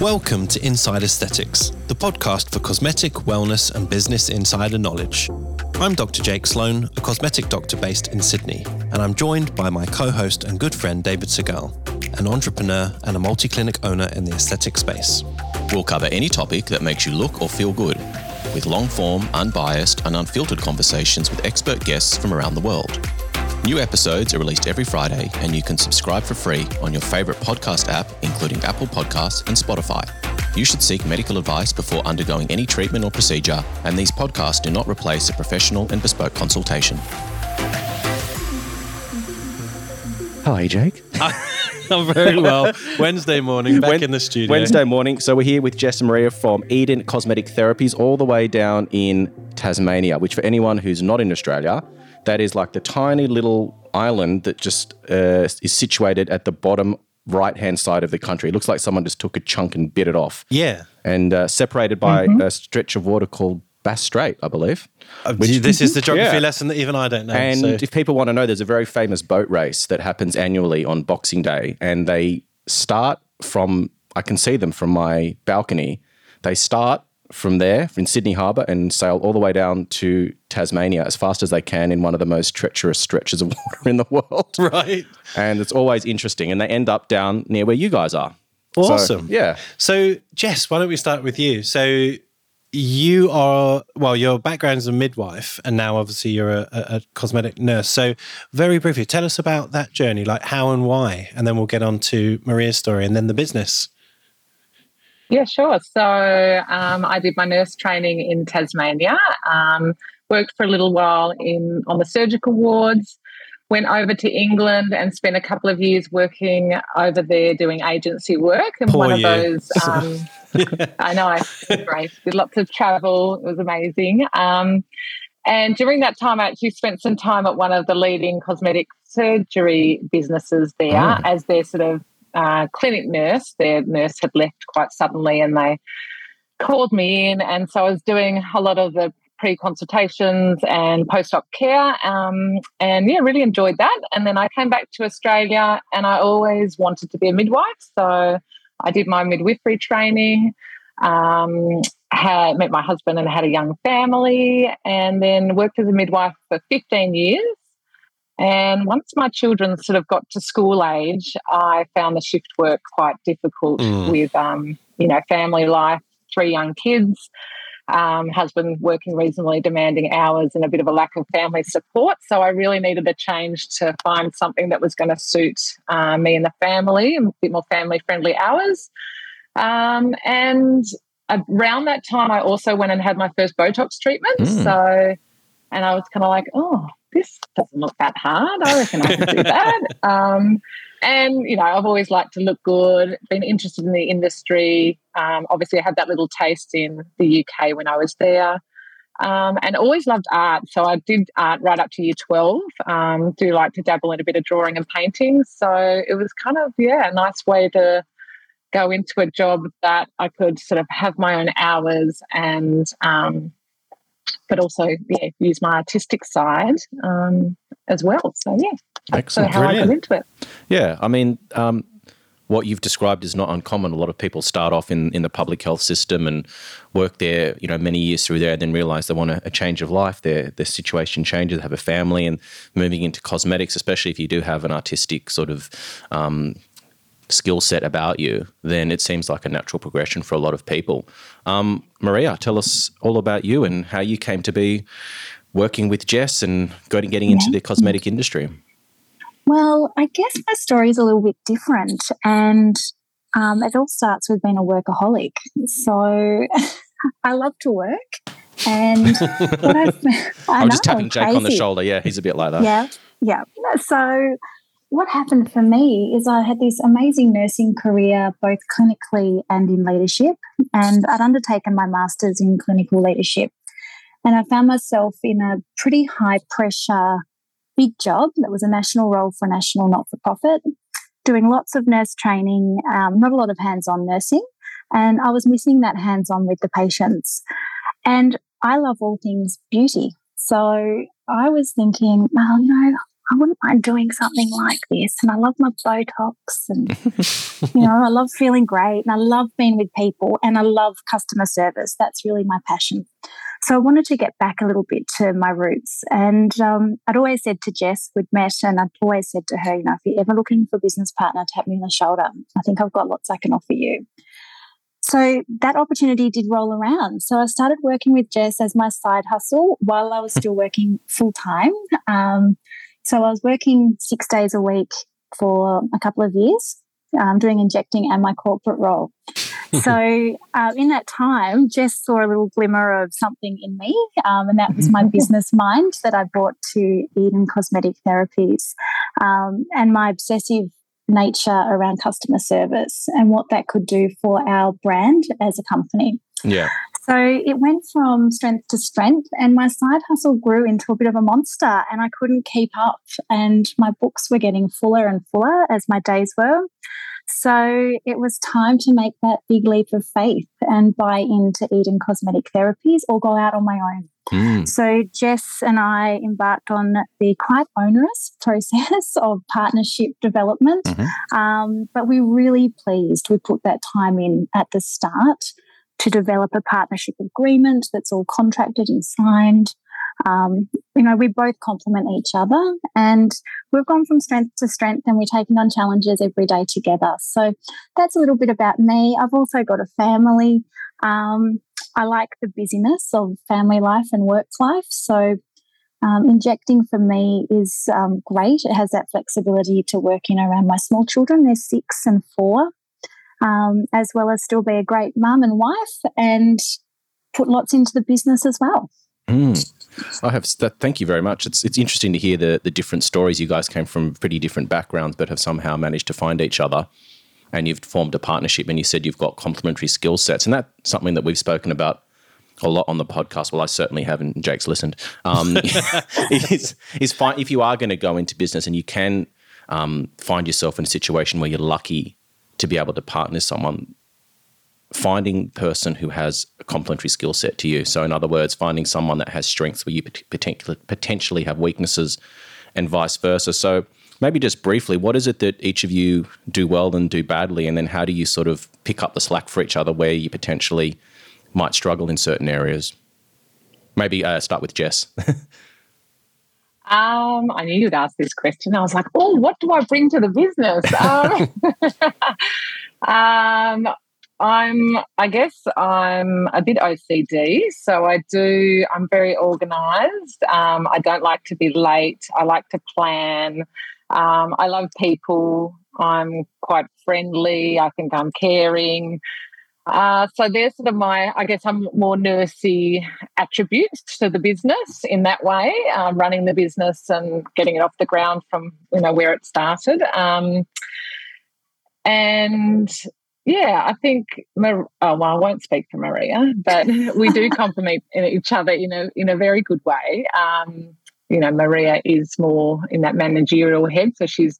Welcome to Inside Aesthetics, the podcast for cosmetic, wellness, and business insider knowledge. I'm Dr. Jake Sloane, a cosmetic doctor based in Sydney, and I'm joined by my co host and good friend David Segal, an entrepreneur and a multi clinic owner in the aesthetic space. We'll cover any topic that makes you look or feel good, with long form, unbiased, and unfiltered conversations with expert guests from around the world. New episodes are released every Friday, and you can subscribe for free on your favourite podcast app, including Apple Podcasts and Spotify. You should seek medical advice before undergoing any treatment or procedure, and these podcasts do not replace a professional and bespoke consultation. Hi, Jake. I'm very well. Wednesday morning, back in the studio. Wednesday morning. So we're here with Jess and Maria from Eden Cosmetic Therapies, all the way down in Tasmania. Which, for anyone who's not in Australia, that is like the tiny little island that just uh, is situated at the bottom right hand side of the country. It looks like someone just took a chunk and bit it off. Yeah. And uh, separated by Mm-hmm. a stretch of water called Bass Strait, I believe. Uh, this is the geography Yeah. lesson that even I don't know. And so- if people want to know, there's a very famous boat race that happens annually on Boxing Day, and they start from. I can see them from my balcony. They start from there in Sydney Harbour and sail all the way down to Tasmania as fast as they can in one of the most treacherous stretches of water in the world. right. And it's always interesting, and they end up down near where you guys are. So, Awesome. yeah. So, Jess, why don't we start with you? So, you are, well, your background is a midwife, and now obviously you're a, a cosmetic nurse. So, very briefly, tell us about that journey, like how and why, and then we'll get on to Maria's story and then the business. Yeah, sure. So um, I did my nurse training in Tasmania. Um, worked for a little while in on the surgical wards. Went over to England and spent a couple of years working over there doing agency work. And Poor one of you. those, um, I know, I great. Did lots of travel. It was amazing. Um, and during that time, I actually spent some time at one of the leading cosmetic surgery businesses there Oh. as their sort of uh, clinic nurse. Their nurse had left quite suddenly, and they called me in. And so I was doing a lot of the pre consultations and post op care. Um, and yeah, really enjoyed that. And then I came back to Australia, and I always wanted to be a midwife. So I did my midwifery training. Um, had met my husband and had a young family, and then worked as a midwife for 15 years. And once my children sort of got to school age, I found the shift work quite difficult Mm. with, um, you know, family life, three young kids, um, husband working reasonably demanding hours, and a bit of a lack of family support. So I really needed a change to find something that was going to suit uh, me and the family, and a bit more family friendly hours. Um, and around that time, I also went and had my first Botox treatment. Mm. So, and I was kind of like, oh, this doesn't look that hard. I reckon I can do that. Um, and you know, I've always liked to look good. Been interested in the industry. Um, obviously, I had that little taste in the UK when I was there. Um, and always loved art. So I did art right up to year 12. Um, do like to dabble in a bit of drawing and painting. So it was kind of, yeah, a nice way to go into a job that I could sort of have my own hours and, um, but also, yeah, use my artistic side um, as well. So, yeah, Excellent. of how I got into it. Yeah, I mean, um, what you've described is not uncommon. A lot of people start off in, in the public health system and work there, you know, many years through there, and then realize they want a, a change of life. Their their situation changes, they have a family, and moving into cosmetics, especially if you do have an artistic sort of um, skill set about you, then it seems like a natural progression for a lot of people. Um, Maria, tell us all about you and how you came to be working with Jess and getting getting into the cosmetic industry. Well, I guess my story is a little bit different, and um, it all starts with being a workaholic. So I love to work, and I I'm just tapping Jake on the shoulder. Yeah, he's a bit like that. Yeah, yeah. So what happened for me is I had this amazing nursing career, both clinically and in leadership, and I'd undertaken my master's in clinical leadership, and I found myself in a pretty high pressure big job that was a national role for a national not for profit, doing lots of nurse training, um, not a lot of hands on nursing. And I was missing that hands on with the patients. And I love all things beauty. So I was thinking, well, you know, I wouldn't mind doing something like this. And I love my Botox and, you know, I love feeling great and I love being with people and I love customer service. That's really my passion. So I wanted to get back a little bit to my roots. And um, I'd always said to Jess, we'd met, and I'd always said to her, you know, if you're ever looking for a business partner, tap me on the shoulder. I think I've got lots I can offer you. So that opportunity did roll around. So I started working with Jess as my side hustle while I was still working full time. Um, so I was working six days a week for a couple of years, um, doing injecting and my corporate role. so uh, in that time, Jess saw a little glimmer of something in me, um, and that was my business mind that I brought to Eden Cosmetic Therapies, um, and my obsessive nature around customer service and what that could do for our brand as a company. Yeah. So it went from strength to strength, and my side hustle grew into a bit of a monster, and I couldn't keep up. And my books were getting fuller and fuller as my days were. So it was time to make that big leap of faith and buy into Eden Cosmetic Therapies or go out on my own. Mm. So Jess and I embarked on the quite onerous process of partnership development, Mhm. um, but we're really pleased we put that time in at the start to develop a partnership agreement that's all contracted and signed. Um, you know, we both complement each other and we've gone from strength to strength and we're taking on challenges every day together. So that's a little bit about me. I've also got a family. Um, I like the busyness of family life and work life. So um, injecting for me is um, great. It has that flexibility to work in around my small children. They're six and four, um, as well as still be a great mum and wife and put lots into the business as well. Mm. I have. Th- thank you very much. It's it's interesting to hear the the different stories. You guys came from pretty different backgrounds, but have somehow managed to find each other, and you've formed a partnership. And you said you've got complementary skill sets, and that's something that we've spoken about a lot on the podcast. Well, I certainly haven't. Jake's listened. Um, is is fine if you are going to go into business and you can um, find yourself in a situation where you're lucky to be able to partner someone finding person who has a complementary skill set to you. So, in other words, finding someone that has strengths where you pot- potentially potentially have weaknesses, and vice versa. So, maybe just briefly, what is it that each of you do well and do badly, and then how do you sort of pick up the slack for each other where you potentially might struggle in certain areas? Maybe uh, start with Jess. Um, I knew you'd ask this question. I was like, oh, what do I bring to the business? Um, um, I'm, I guess I'm a bit OCD. So I do, I'm very organized. Um, I don't like to be late. I like to plan. Um, I love people. I'm quite friendly. I think I'm caring. Uh, so there's sort of my, I guess I'm more nursey attributes to the business in that way, um, running the business and getting it off the ground from you know where it started. Um, and yeah, I think Mar- oh well, I won't speak for Maria, but we do complement each other in a in a very good way. Um, you know, Maria is more in that managerial head, so she's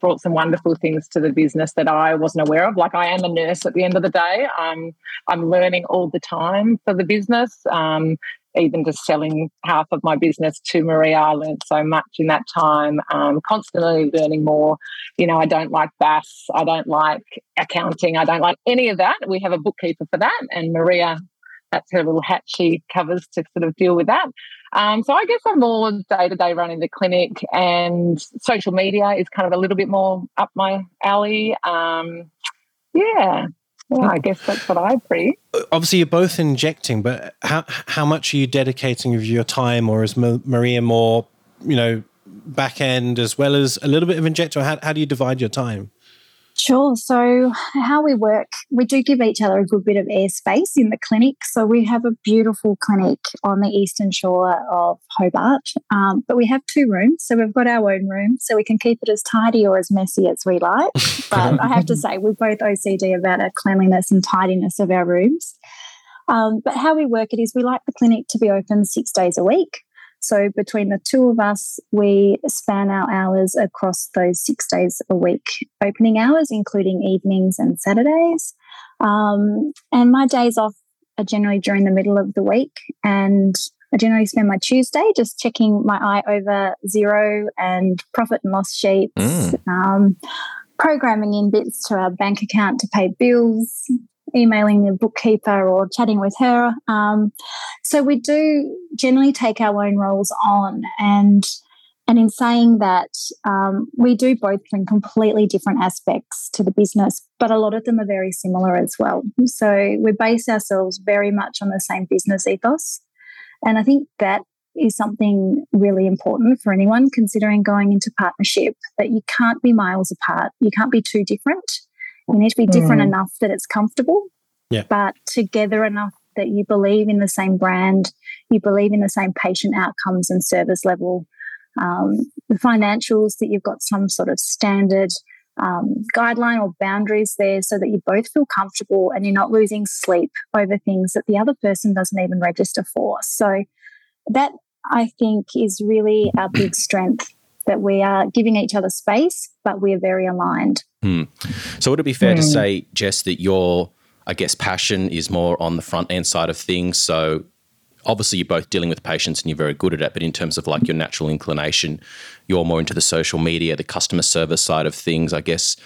brought some wonderful things to the business that I wasn't aware of. Like I am a nurse at the end of the day. I'm I'm learning all the time for the business. Um, even just selling half of my business to Maria, I learned so much in that time. Um, constantly learning more. You know, I don't like BAS. I don't like accounting. I don't like any of that. We have a bookkeeper for that, and Maria. That's her little hat she covers to sort of deal with that. Um, so I guess I'm more day to day running the clinic, and social media is kind of a little bit more up my alley. Um, yeah, yeah, I guess that's what I bring. Obviously, you're both injecting, but how how much are you dedicating of your time, or is Ma- Maria more, you know, back end as well as a little bit of injector? How how do you divide your time? Sure. So, how we work, we do give each other a good bit of airspace in the clinic. So, we have a beautiful clinic on the eastern shore of Hobart, um, but we have two rooms. So, we've got our own room, so we can keep it as tidy or as messy as we like. But I have to say, we're both OCD about our cleanliness and tidiness of our rooms. Um, but how we work it is we like the clinic to be open six days a week. So between the two of us, we span our hours across those six days a week opening hours, including evenings and Saturdays. Um, and my days off are generally during the middle of the week. And I generally spend my Tuesday just checking my eye over Xero and profit and loss sheets, mm. um, programming in bits to our bank account to pay bills, emailing the bookkeeper or chatting with her. Um, so we do generally take our own roles on and and in saying that, um, we do both bring completely different aspects to the business, but a lot of them are very similar as well. So we base ourselves very much on the same business ethos. And I think that is something really important for anyone considering going into partnership that you can't be miles apart. You can't be too different. You need to be different mm. enough that it's comfortable, yeah. but together enough that you believe in the same brand, you believe in the same patient outcomes and service level um, the financials that you've got some sort of standard um, guideline or boundaries there so that you both feel comfortable and you're not losing sleep over things that the other person doesn't even register for. So, that I think is really our big strength that we are giving each other space, but we are very aligned. Hmm. So, would it be fair to hmm. say, Jess, that your, I guess, passion is more on the front end side of things? So, obviously you're both dealing with patients and you're very good at it but in terms of like your natural inclination you're more into the social media the customer service side of things i guess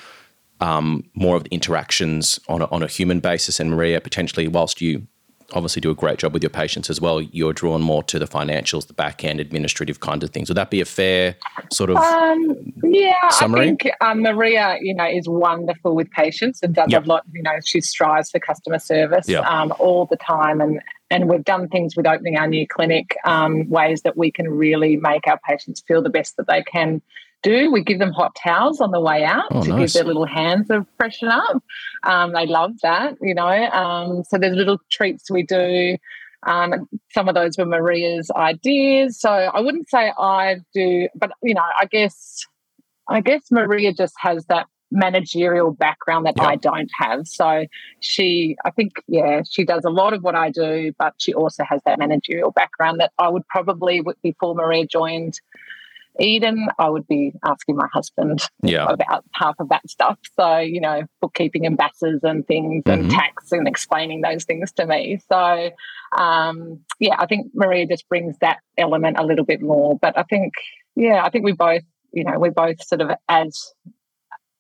um, more of the interactions on a, on a human basis and maria potentially whilst you obviously do a great job with your patients as well you're drawn more to the financials the back end administrative kind of things would that be a fair sort of um, yeah summary? i think um, maria you know is wonderful with patients and does yep. a lot you know she strives for customer service yep. um, all the time and and we've done things with opening our new clinic, um, ways that we can really make our patients feel the best that they can do. We give them hot towels on the way out oh, to nice. give their little hands a freshen up. Um, they love that, you know. Um, so there's little treats we do. Um, some of those were Maria's ideas. So I wouldn't say I do, but you know, I guess I guess Maria just has that managerial background that I don't have. So she, I think, yeah, she does a lot of what I do, but she also has that managerial background that I would probably, before Maria joined Eden, I would be asking my husband yeah. about half of that stuff. So, you know, bookkeeping and BASes and things mm-hmm. and tax and explaining those things to me. So, um, yeah, I think Maria just brings that element a little bit more. But I think, yeah, I think we both, you know, we both sort of as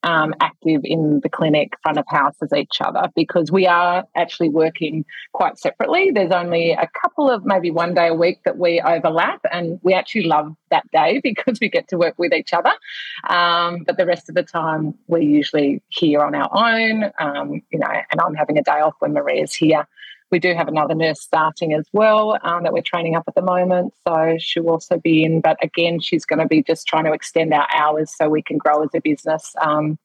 um, active in the clinic front of house as each other because we are actually working quite separately. There's only a couple of maybe one day a week that we overlap, and we actually love that day because we get to work with each other. Um, but the rest of the time, we're usually here on our own, um, you know, and I'm having a day off when Maria's here. We do have another nurse starting as well um, that we're training up at the moment. So she'll also be in. But again, she's going to be just trying to extend our hours so we can grow as a business. Um,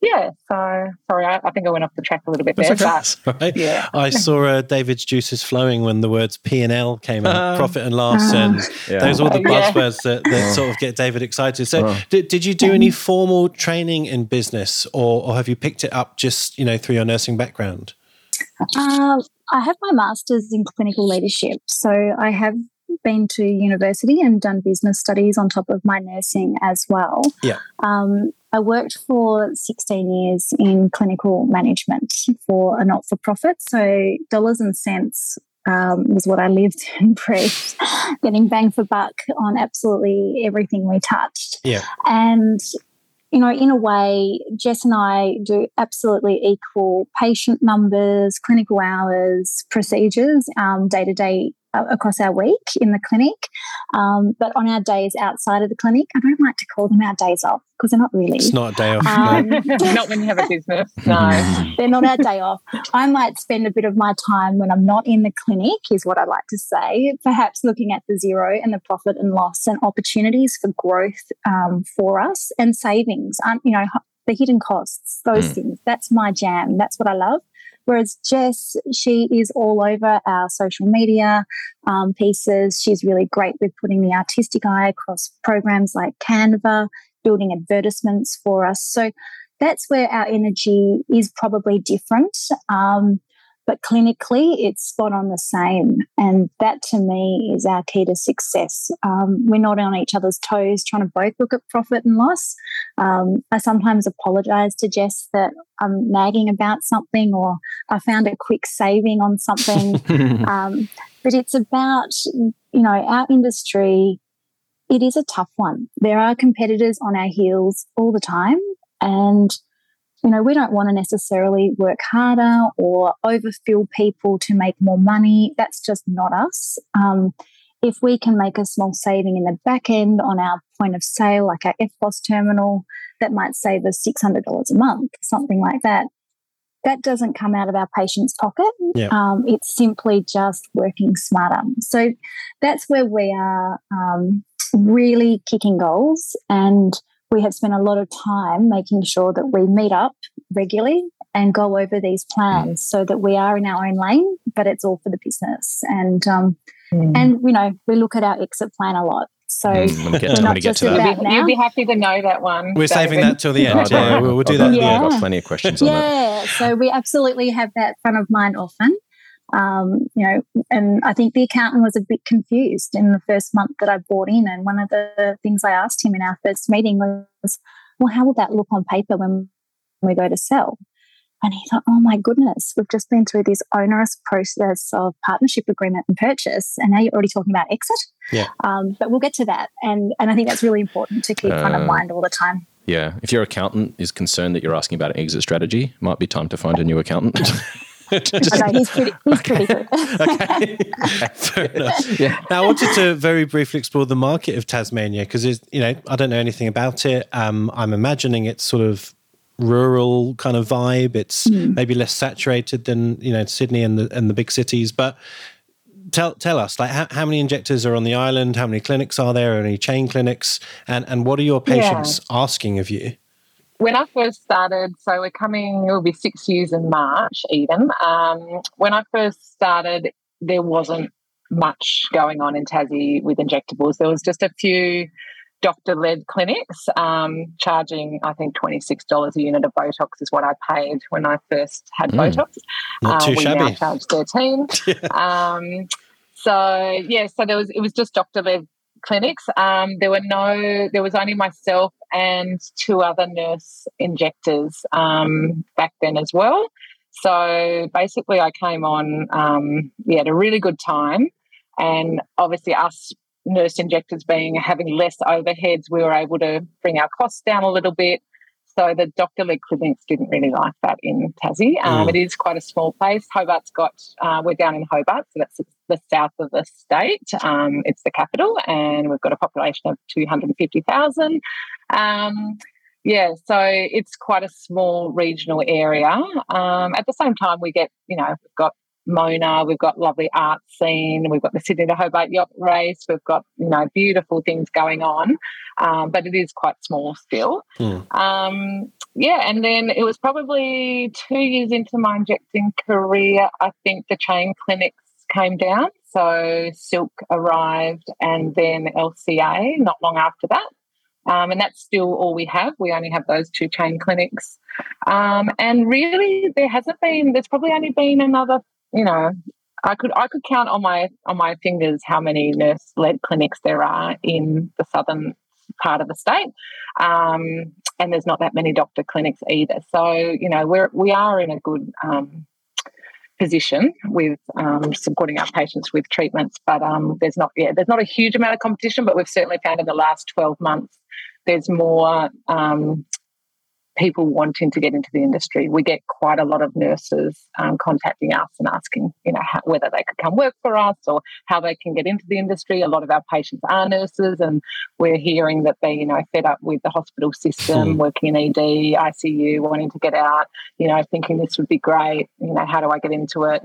yeah, so sorry, I, I, think I went off the track a little bit there. But, right. Yeah, I saw uh, David's juices flowing when the words P and L came in, uh, profit and loss, uh, and yeah. those are all the buzzwords yeah. that, that sort of get David excited. So, did, did you do any formal training in business, or, or have you picked it up just you know through your nursing background? Uh, I have my master's in clinical leadership. So I have been to university and done business studies on top of my nursing as well. Yeah. Um, I worked for 16 years in clinical management for a not for profit. So dollars and cents um, was what I lived and breathed, getting bang for buck on absolutely everything we touched. Yeah. And you know, in a way, Jess and I do absolutely equal patient numbers, clinical hours, procedures, day to day across our week in the clinic. Um, but on our days outside of the clinic, I don't like to call them our days off because they're not really. It's not a day off. Um, no. not when you have a business. No, they're not our day off. I might spend a bit of my time when I'm not in the clinic, is what I like to say, perhaps looking at the Xero and the profit and loss and opportunities for growth um, for us and savings. Um, you know, the hidden costs, those mm. things. That's my jam. That's what I love. Whereas Jess, she is all over our social media um, pieces. She's really great with putting the artistic eye across programs like Canva, building advertisements for us. So that's where our energy is probably different. Um, but clinically, it's spot on the same. And that to me is our key to success. Um, we're not on each other's toes trying to both look at profit and loss. Um, I sometimes apologize to Jess that I'm nagging about something or I found a quick saving on something. um, but it's about, you know, our industry, it is a tough one. There are competitors on our heels all the time. And you know, we don't want to necessarily work harder or overfill people to make more money. That's just not us. Um, if we can make a small saving in the back end on our point of sale, like our EFTPOS terminal, that might save us $600 a month, something like that. That doesn't come out of our patient's pocket. Yeah. Um, it's simply just working smarter. So that's where we are um, really kicking goals. And we have spent a lot of time making sure that we meet up regularly and go over these plans so that we are in our own lane, but it's all for the business. And um, mm. and you know we look at our exit plan a lot. So mm, we're not just about you'll be, you'll be happy to know that one. We're David. saving that till the end. yeah, we'll, we'll do that. Yeah. I've got plenty of questions yeah. So we absolutely have that front of mind often. Um, you know, and I think the accountant was a bit confused in the first month that I bought in. And one of the things I asked him in our first meeting was, well, how will that look on paper when we go to sell? And he thought, oh my goodness, we've just been through this onerous process of partnership agreement and purchase. And now you're already talking about exit. Yeah. Um, but we'll get to that. And, and I think that's really important to keep uh, front of uh, mind all the time. Yeah. If your accountant is concerned that you're asking about an exit strategy, might be time to find a new accountant. Just, okay, he's pretty, he's pretty good. okay. Fair enough. Yeah. Now, I wanted to very briefly explore the market of Tasmania because, you know, I don't know anything about it. Um, I'm imagining it's sort of rural kind of vibe. It's mm. maybe less saturated than you know Sydney and the and the big cities. But tell tell us, like, how, how many injectors are on the island? How many clinics are there? Are any chain clinics? And and what are your patients yeah. asking of you? When I first started, so we're coming, it will be six years in March even. Um, when I first started, there wasn't much going on in Tassie with injectables. There was just a few doctor led clinics um, charging, I think, $26 a unit of Botox is what I paid when I first had mm. Botox. Not too uh, we shabby. now charge 13 yeah. um, so, yeah, so there was, it was just doctor led clinics. Um, there were no, there was only myself and two other nurse injectors um, back then as well. So basically, I came on, um, we had a really good time. And obviously, us nurse injectors being having less overheads, we were able to bring our costs down a little bit. So the doctor led clinics didn't really like that in Tassie. Um, mm. It is quite a small place. Hobart's got, uh, we're down in Hobart, so that's the south of the state. Um, it's the capital, and we've got a population of 250,000. Um, yeah, so it's quite a small regional area. Um, at the same time, we get, you know, we've got Mona, we've got lovely art scene, we've got the Sydney to Hobart yacht race, we've got you know beautiful things going on, um, but it is quite small still. Mm. Um, yeah, and then it was probably two years into my injecting career. I think the chain clinics came down, so Silk arrived, and then LCA not long after that. Um, and that's still all we have. We only have those two chain clinics. Um, and really, there hasn't been. There's probably only been another you know, I could I could count on my on my fingers how many nurse led clinics there are in the southern part of the state, um, and there's not that many doctor clinics either. So you know we're we are in a good um, position with um, supporting our patients with treatments, but um, there's not yeah there's not a huge amount of competition, but we've certainly found in the last twelve months there's more um, people wanting to get into the industry. We get quite a lot of nurses um, contacting us and asking, you know, how, whether they could come work for us or how they can get into the industry. A lot of our patients are nurses, and we're hearing that they, you know, fed up with the hospital system, hmm. working in ED, ICU, wanting to get out. You know, thinking this would be great. You know, how do I get into it?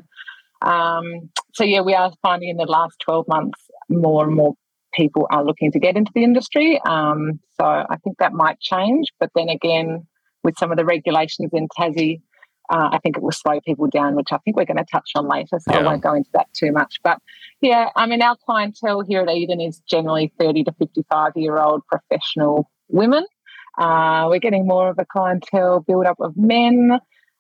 Um, so yeah, we are finding in the last twelve months more and more people are looking to get into the industry. Um, so I think that might change. But then again, with some of the regulations in Tassie, uh, I think it will slow people down, which I think we're going to touch on later. So yeah. I won't go into that too much. But yeah, I mean, our clientele here at Eden is generally 30 to 55 year old professional women. Uh, we're getting more of a clientele build up of men.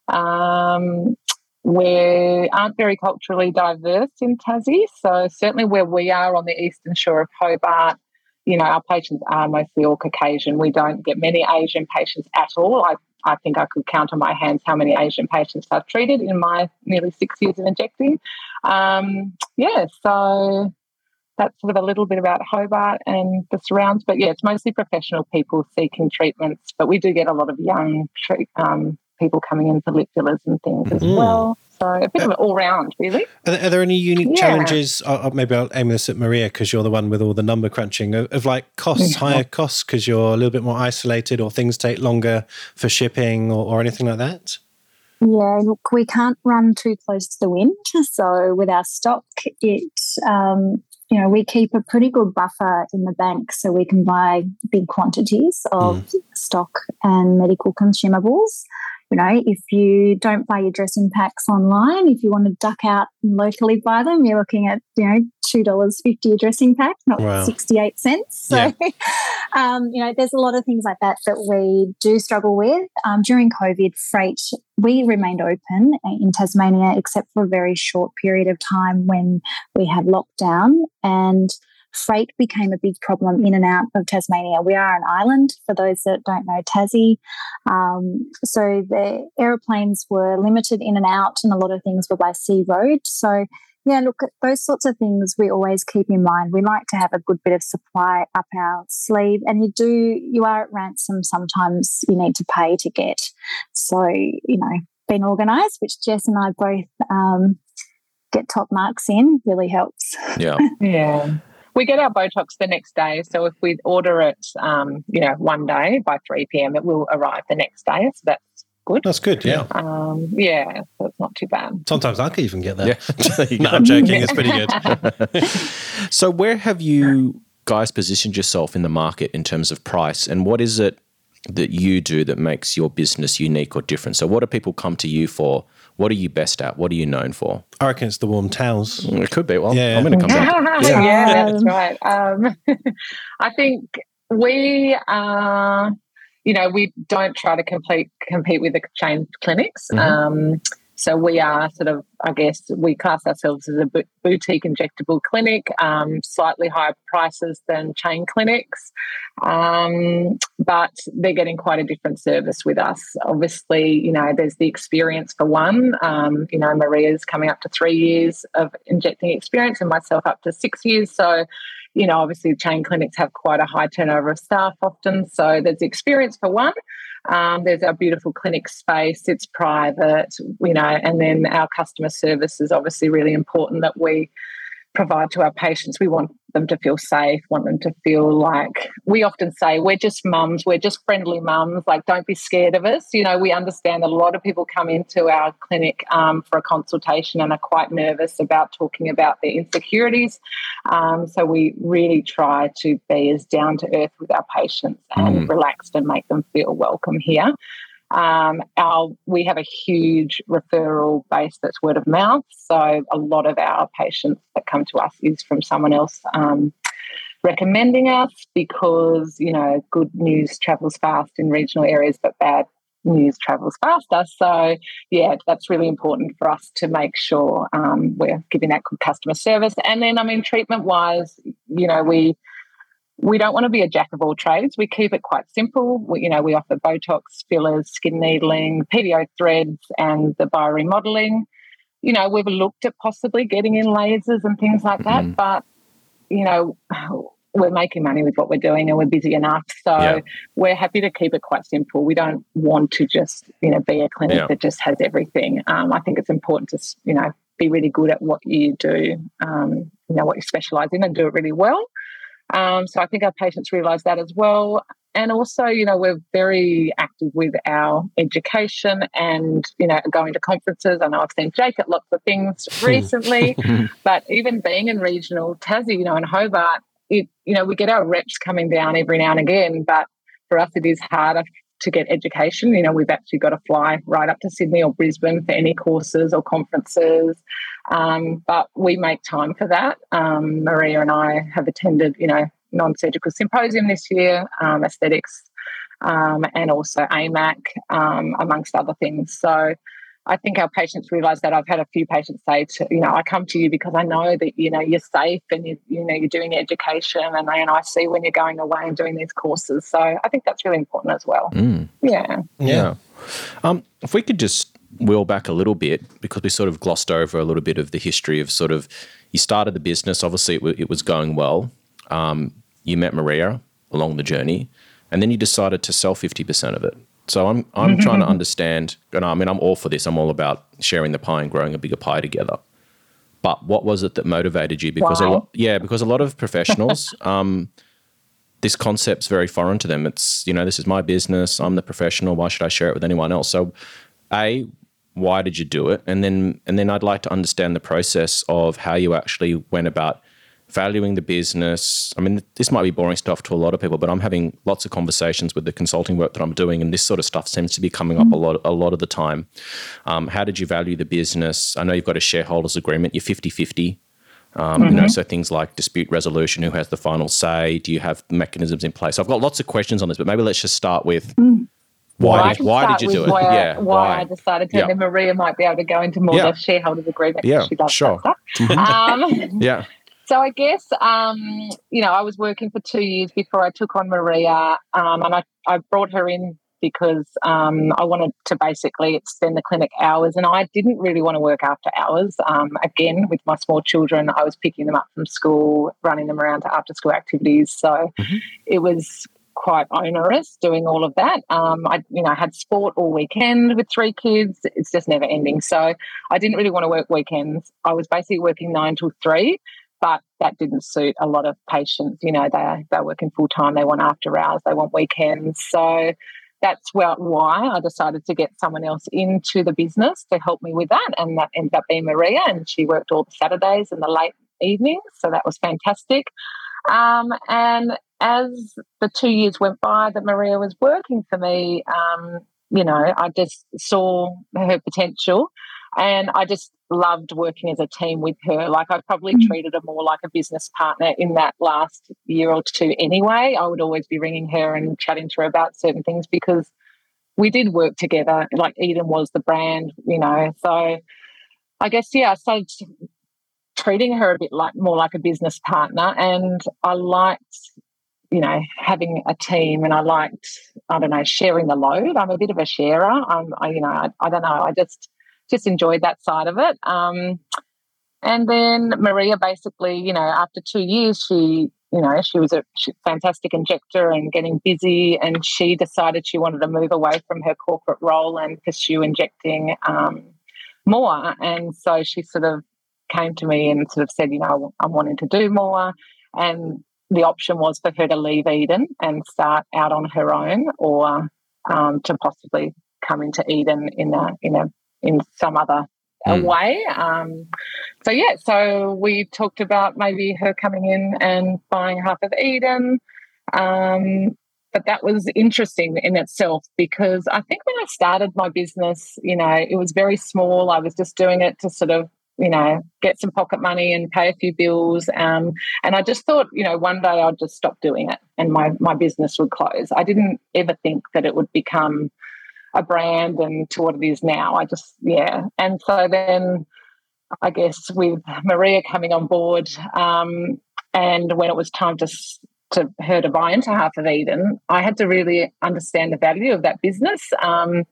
Um, we aren't very culturally diverse in Tassie. So certainly where we are on the eastern shore of Hobart, you know, our patients are mostly all Caucasian. We don't get many Asian patients at all. I, I think I could count on my hands how many Asian patients I've treated in my nearly six years of injecting. Um, yeah, so that's sort of a little bit about Hobart and the surrounds. But yeah, it's mostly professional people seeking treatments. But we do get a lot of young um, people coming in for lip fillers and things as mm. well. So a bit of an all round, really. Are there, are there any unique yeah. challenges? Uh, maybe I'll aim this at Maria because you're the one with all the number crunching of, of like costs, higher costs because you're a little bit more isolated, or things take longer for shipping, or, or anything like that. Yeah, look, we can't run too close to the wind. So with our stock, it um, you know, we keep a pretty good buffer in the bank so we can buy big quantities of mm. stock and medical consumables. You know, if you don't buy your dressing packs online, if you want to duck out and locally buy them, you're looking at, you know, $2.50 a dressing pack, not wow. 68 cents. So, yeah. um, you know, there's a lot of things like that that we do struggle with. Um, during COVID, freight, we remained open in Tasmania, except for a very short period of time when we had lockdown. And freight became a big problem in and out of Tasmania. We are an island, for those that don't know Tassie. Um, so the aeroplanes were limited in and out, and a lot of things were by sea road. So yeah, look, those sorts of things we always keep in mind. We like to have a good bit of supply up our sleeve, and you do, you are at ransom sometimes you need to pay to get. So, you know, being organised, which Jess and I both um, get top marks in, really helps. Yeah. yeah. We get our Botox the next day. So if we order it, um, you know, one day by 3 p.m., it will arrive the next day. So that's good. That's good, yeah. Um, yeah, so it's not too bad. Sometimes I can even get that. Yeah. no, I'm joking. It's pretty good. so where have you guys positioned yourself in the market in terms of price and what is it that you do that makes your business unique or different? So what do people come to you for what are you best at? What are you known for? I reckon it's the warm towels. Mm, it could be. Well, yeah, I'm going to come back. yeah. yeah, that's right. Um, I think we are, you know, we don't try to compete compete with the chain clinics. Mm-hmm. Um, so we are sort of, I guess, we class ourselves as a boutique injectable clinic, um, slightly higher prices than chain clinics, um, but they're getting quite a different service with us. Obviously, you know, there's the experience for one. Um, you know, Maria's coming up to three years of injecting experience, and myself up to six years. So, you know, obviously, chain clinics have quite a high turnover of staff often. So there's experience for one. Um, there's our beautiful clinic space, it's private, you know, and then our customer service is obviously really important that we provide to our patients. We want them to feel safe, want them to feel like we often say, we're just mums, we're just friendly mums, like don't be scared of us. You know, we understand that a lot of people come into our clinic um, for a consultation and are quite nervous about talking about their insecurities. Um, so we really try to be as down to earth with our patients and mm. relaxed and make them feel welcome here. Um, our we have a huge referral base that's word of mouth. So a lot of our patients that come to us is from someone else um, recommending us because you know good news travels fast in regional areas, but bad news travels faster. So yeah, that's really important for us to make sure um, we're giving that good customer service. And then I mean, treatment wise, you know we we don't want to be a jack of all trades. We keep it quite simple. We, you know, we offer Botox, fillers, skin needling, PDO threads, and the bioremodeling. You know, we've looked at possibly getting in lasers and things like that, mm-hmm. but you know, we're making money with what we're doing and we're busy enough. So yeah. we're happy to keep it quite simple. We don't want to just, you know, be a clinic yeah. that just has everything. Um, I think it's important to, you know, be really good at what you do, um, you know, what you specialize in and do it really well. Um, so I think our patients realise that as well. And also, you know, we're very active with our education and, you know, going to conferences. I know I've seen Jake at lots of things recently, but even being in regional Tassie, you know, in Hobart, it, you know, we get our reps coming down every now and again, but for us, it is harder to get education. You know, we've actually got to fly right up to Sydney or Brisbane for any courses or conferences. Um, but we make time for that. Um, Maria and I have attended, you know, non-surgical symposium this year, um, aesthetics, um, and also AMAC, um, amongst other things. So, I think our patients realize that. I've had a few patients say, to, you know, I come to you because I know that you know you're safe and you you know you're doing education, and I, and I see when you're going away and doing these courses. So I think that's really important as well. Mm. Yeah, yeah. Um, if we could just wheel back a little bit because we sort of glossed over a little bit of the history of sort of you started the business. Obviously, it, w- it was going well. Um, you met Maria along the journey, and then you decided to sell fifty percent of it. So I'm I'm trying to understand. And I mean, I'm all for this. I'm all about sharing the pie and growing a bigger pie together. But what was it that motivated you? Because a lot, yeah, because a lot of professionals, um, this concept's very foreign to them. It's you know, this is my business. I'm the professional. Why should I share it with anyone else? So, a, why did you do it? And then and then I'd like to understand the process of how you actually went about valuing the business. I mean, this might be boring stuff to a lot of people, but I'm having lots of conversations with the consulting work that I'm doing, and this sort of stuff seems to be coming up a lot a lot of the time. Um, how did you value the business? I know you've got a shareholders agreement. You're 50 50. Um, You know, so things like dispute resolution, who has the final say? Do you have mechanisms in place? I've got lots of questions on this, but maybe let's just start with why did why did you do it? Why, yeah, why, I decided to. Yeah. And then Maria might be able to go into more Yeah. of the shareholders agreement. Yeah, she does sure. Um, yeah, So I guess um, you know I was working for two years before I took on Maria, um, and I, I brought her in because um, I wanted to basically extend the clinic hours, and I didn't really want to work after hours. Um, again, with my small children, I was picking them up from school, running them around to after school activities, so Mhm. it was quite onerous doing all of that. Um, I, you know, had sport all weekend with three kids. It's just never ending. So I didn't really want to work weekends. I was basically working nine till three but that didn't suit a lot of patients. You know, they're they're working full time. They want after hours. They want weekends. So that's why I decided to get someone else into the business to help me with that, and that ended up being Maria. And she worked all the Saturdays and the late evenings, so that was fantastic. Um, and as the two years went by that Maria was working for me, um, you know, I just saw her potential and I just loved working as a team with her. Like I probably Mm. treated her more like a business partner in that last year or two anyway. I would always be ringing her and chatting to her about certain things because we did work together. Like Eden was the brand, you know. So I guess yeah, I started treating her a bit like more like a business partner and I liked you know having a team and I liked I don't know sharing the load. I'm a bit of a sharer. I'm I, you know I, I don't know I just just enjoyed that side of it. Um and then Maria basically you know after 2 years she you know she was a fantastic injector and getting busy and she decided she wanted to move away from her corporate role and pursue injecting um more. And so she sort of came to me and sort of said, you know, I'm wanting to do more. And the option was for her to leave Eden and start out on her own, or um, to possibly come into Eden in a in a in some other Mm. way. Um, so yeah, so we talked about maybe her coming in and buying half of Eden. Um, but that was interesting in itself because I think when I started my business, you know, it was very small. I was just doing it to sort of you know, get some pocket money and pay a few bills. Um, and I just thought, you know, one day I'd just stop doing it and my my business would close. I didn't ever think that it would become a brand and to what it is now. I just yeah. And so then I guess with Maria coming on board, um, and when it was time to to her to buy into Half of Eden, I had to really understand the value of that business. Um,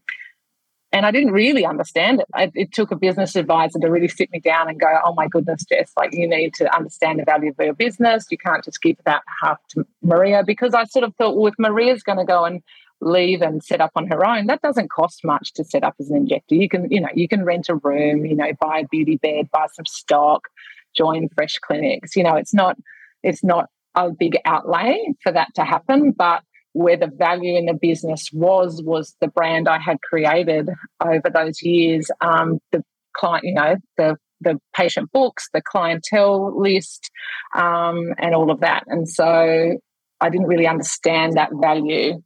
and I didn't really understand it. I, it took a business advisor to really sit me down and go, "Oh my goodness, Jess! Like you need to understand the value of your business. You can't just give that half to Maria." Because I sort of thought, well, if Maria's going to go and leave and set up on her own, that doesn't cost much to set up as an injector. You can, you know, you can rent a room, you know, buy a beauty bed, buy some stock, join Fresh Clinics. You know, it's not, it's not a big outlay for that to happen, but where the value in the business was was the brand I had created over those years. Um, the client, you know, the the patient books, the clientele list, um, and all of that. And so I didn't really understand that value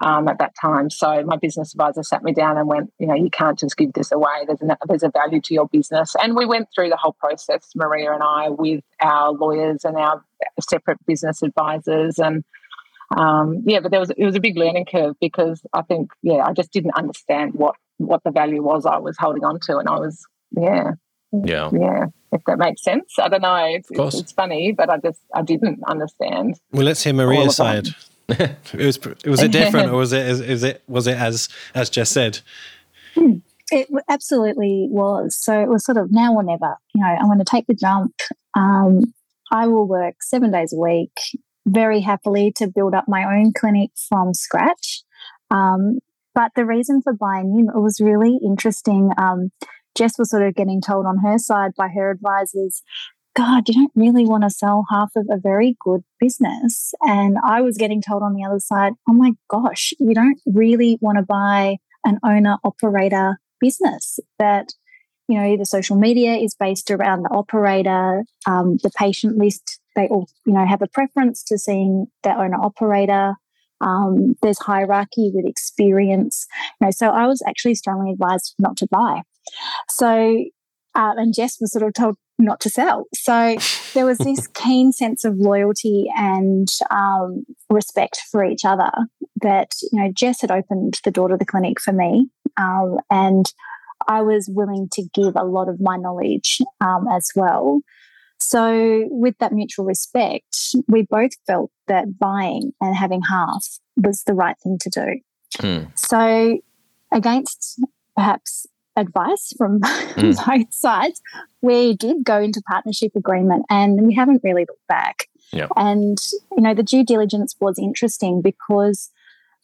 um, at that time. So my business advisor sat me down and went, you know, you can't just give this away. There's a, there's a value to your business. And we went through the whole process, Maria and I, with our lawyers and our separate business advisors and um, yeah, but there was it was a big learning curve because I think yeah I just didn't understand what what the value was I was holding on to. And I was, yeah. Yeah. Yeah. If that makes sense. I don't know. It's, Of course. it's funny, but I just, I didn't understand. Well, let's hear All Maria's side. it was it was it different, or was it is, is it was it as as Jess said? It absolutely was. So it was sort of now or never. You know, I'm going to take the jump. Um, I will work seven days a week, very happily to build up my own clinic from scratch. Um, but the reason for buying in it was really interesting. Um, Jess was sort of getting told on her side by her advisors, God, you don't really want to sell half of a very good business. And I was getting told on the other side, oh my gosh, you don't really want to buy an owner operator business that you know the social media is based around the operator um, the patient list they all you know have a preference to seeing their owner operator. Um, there's hierarchy with experience. You know so i was actually strongly advised not to buy. So uh, and jess was sort of told not to sell. So there was this keen sense of loyalty and um, respect for each other that you know jess had opened the door to the clinic for me um, and I was willing to give a lot of my knowledge um, as well. So, with that mutual respect, we both felt that buying and having half was the right thing to do. Hmm. So, against perhaps advice from both sides, we did go into partnership agreement and we haven't really looked back. Yeah. And, you know, the due diligence was interesting because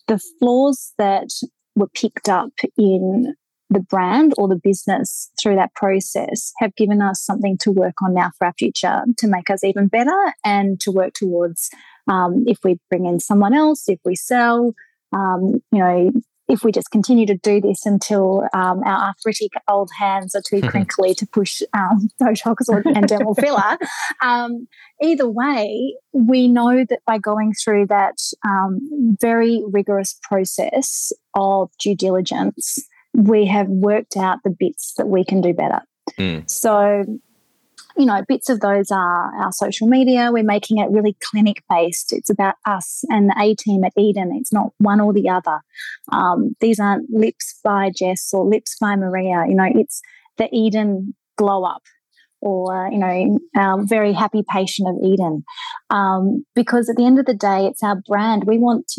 the flaws that were picked up in the brand or the business through that process have given us something to work on now for our future to make us even better and to work towards um, if we bring in someone else, if we sell, um, you know, if we just continue to do this until um, our arthritic old hands are too crinkly to push um, Botox or and dermal filler. Um, either way, we know that by going through that um, very rigorous process of due diligence, we have worked out the bits that we can do better. Mm. So, you know, bits of those are our social media. We're making it really clinic based. It's about us and the A team at Eden. It's not one or the other. Um, these aren't lips by Jess or lips by Maria. You know, it's the Eden glow up or, you know, our very happy patient of Eden. Um, because at the end of the day, it's our brand. We want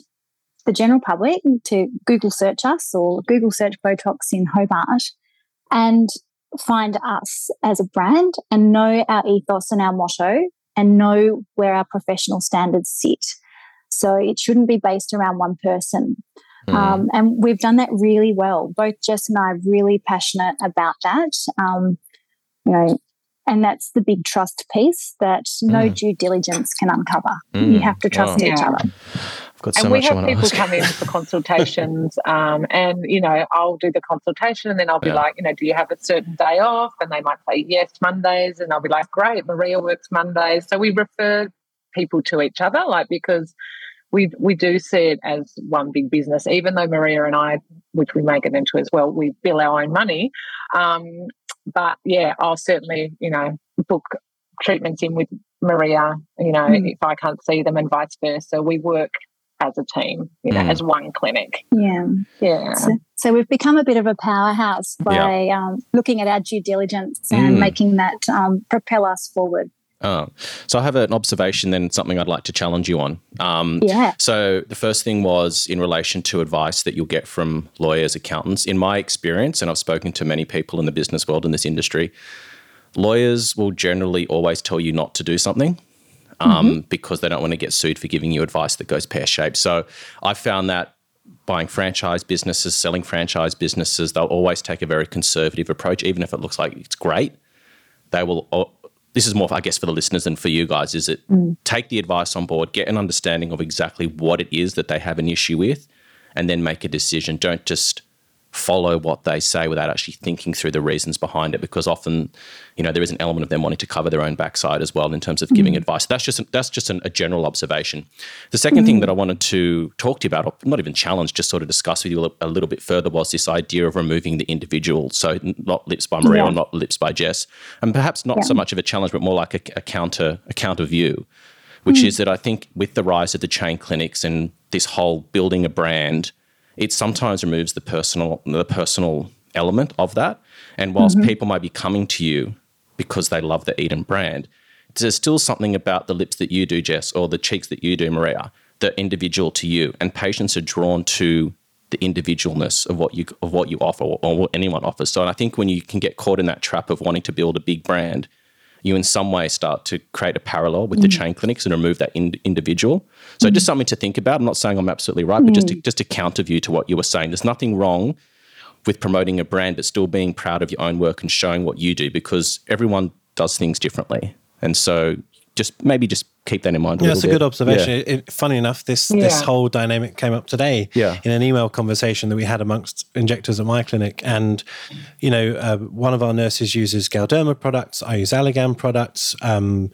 the general public to Google search us or Google search Botox in Hobart and find us as a brand and know our ethos and our motto and know where our professional standards sit. So it shouldn't be based around one person. Hmm. Um, and we've done that really well. Both Jess and I are really passionate about that. Um, you know, and that's the big trust piece that no Mm. due diligence can uncover. Mm. You have to trust Wow. each Yeah. other. Got so and we much have people come in for consultations, um, and you know, I'll do the consultation, and then I'll be Yeah. like, you know, do you have a certain day off? And they might say yes, Mondays, and I'll be like, great, Maria works Mondays. So we refer people to each other, like because we we do see it as one big business. Even though Maria and I, which we may get into as well, we bill our own money. Um, but yeah, I'll certainly, you know, book treatments in with Maria. You know, Mm. if I can't see them, and vice versa. We work as a team, you know, Mm. as one clinic. Yeah. Yeah. So, so we've become a bit of a powerhouse by um, looking at our due diligence and Mm. making that um, propel us forward. Oh. So I have an observation, then something I'd like to challenge you on. Um, Yeah. So the first thing was in relation to advice that you'll get from lawyers, accountants. In my experience, and I've spoken to many people in the business world in this industry, lawyers will generally always tell you not to do something. Um, Because they don't want to get sued for giving you advice that goes pear shaped. So I found that buying franchise businesses, selling franchise businesses, they'll always take a very conservative approach, even if it looks like it's great. They will. This is more, I guess, for the listeners and for you guys. Is it take the advice on board, get an understanding of exactly what it is that they have an issue with, and then make a decision. Don't just follow what they say without actually thinking through the reasons behind it because often you know there is an element of them wanting to cover their own backside as well in terms of giving mm. advice. That's just that's just an, a general observation. The 2nd thing mm. that i wanted to talk to you about or not even challenge just sort of discuss with you a, a little bit further was this idea of removing the individual. So not lips by maria or not lips by jess and perhaps not so much of a challenge but more like a, a counter a counter view which mm. is that i think with the rise of the chain clinics and this whole building a brand it sometimes removes the personal the personal element of that. And whilst mm-hmm. people might be coming to you because they love the Eden brand, there's still something about the lips that you do, Jess, or the cheeks that you do, Maria, that individual to you. And patients are drawn to the individualness of what you of what you offer or, or what anyone offers. So I think when you can get caught in that trap of wanting to build a big brand, you in some way start to create a parallel with mm. the chain clinics and remove that in, individual. So mm. just something to think about. I'm not saying I'm absolutely right, but mm. just to, just a counter view to what you were saying. There's nothing wrong with promoting a brand, but still being proud of your own work and showing what you do because everyone does things differently. And so just maybe just keep that in mind. yeah, that's a good observation. Yeah. It, funny enough, this yeah. this whole dynamic came up today yeah. in an email conversation that we had amongst injectors at my clinic. And you know, uh, one of our nurses uses Galderma products. I use Allergan products. Um,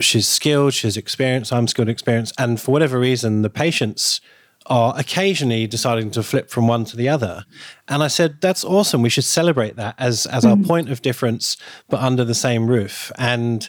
she's skilled. She's experienced. I'm skilled, experienced. And for whatever reason, the patients are occasionally deciding to flip from one to the other. And I said, that's awesome. We should celebrate that as as mm. our point of difference, but under the same roof. And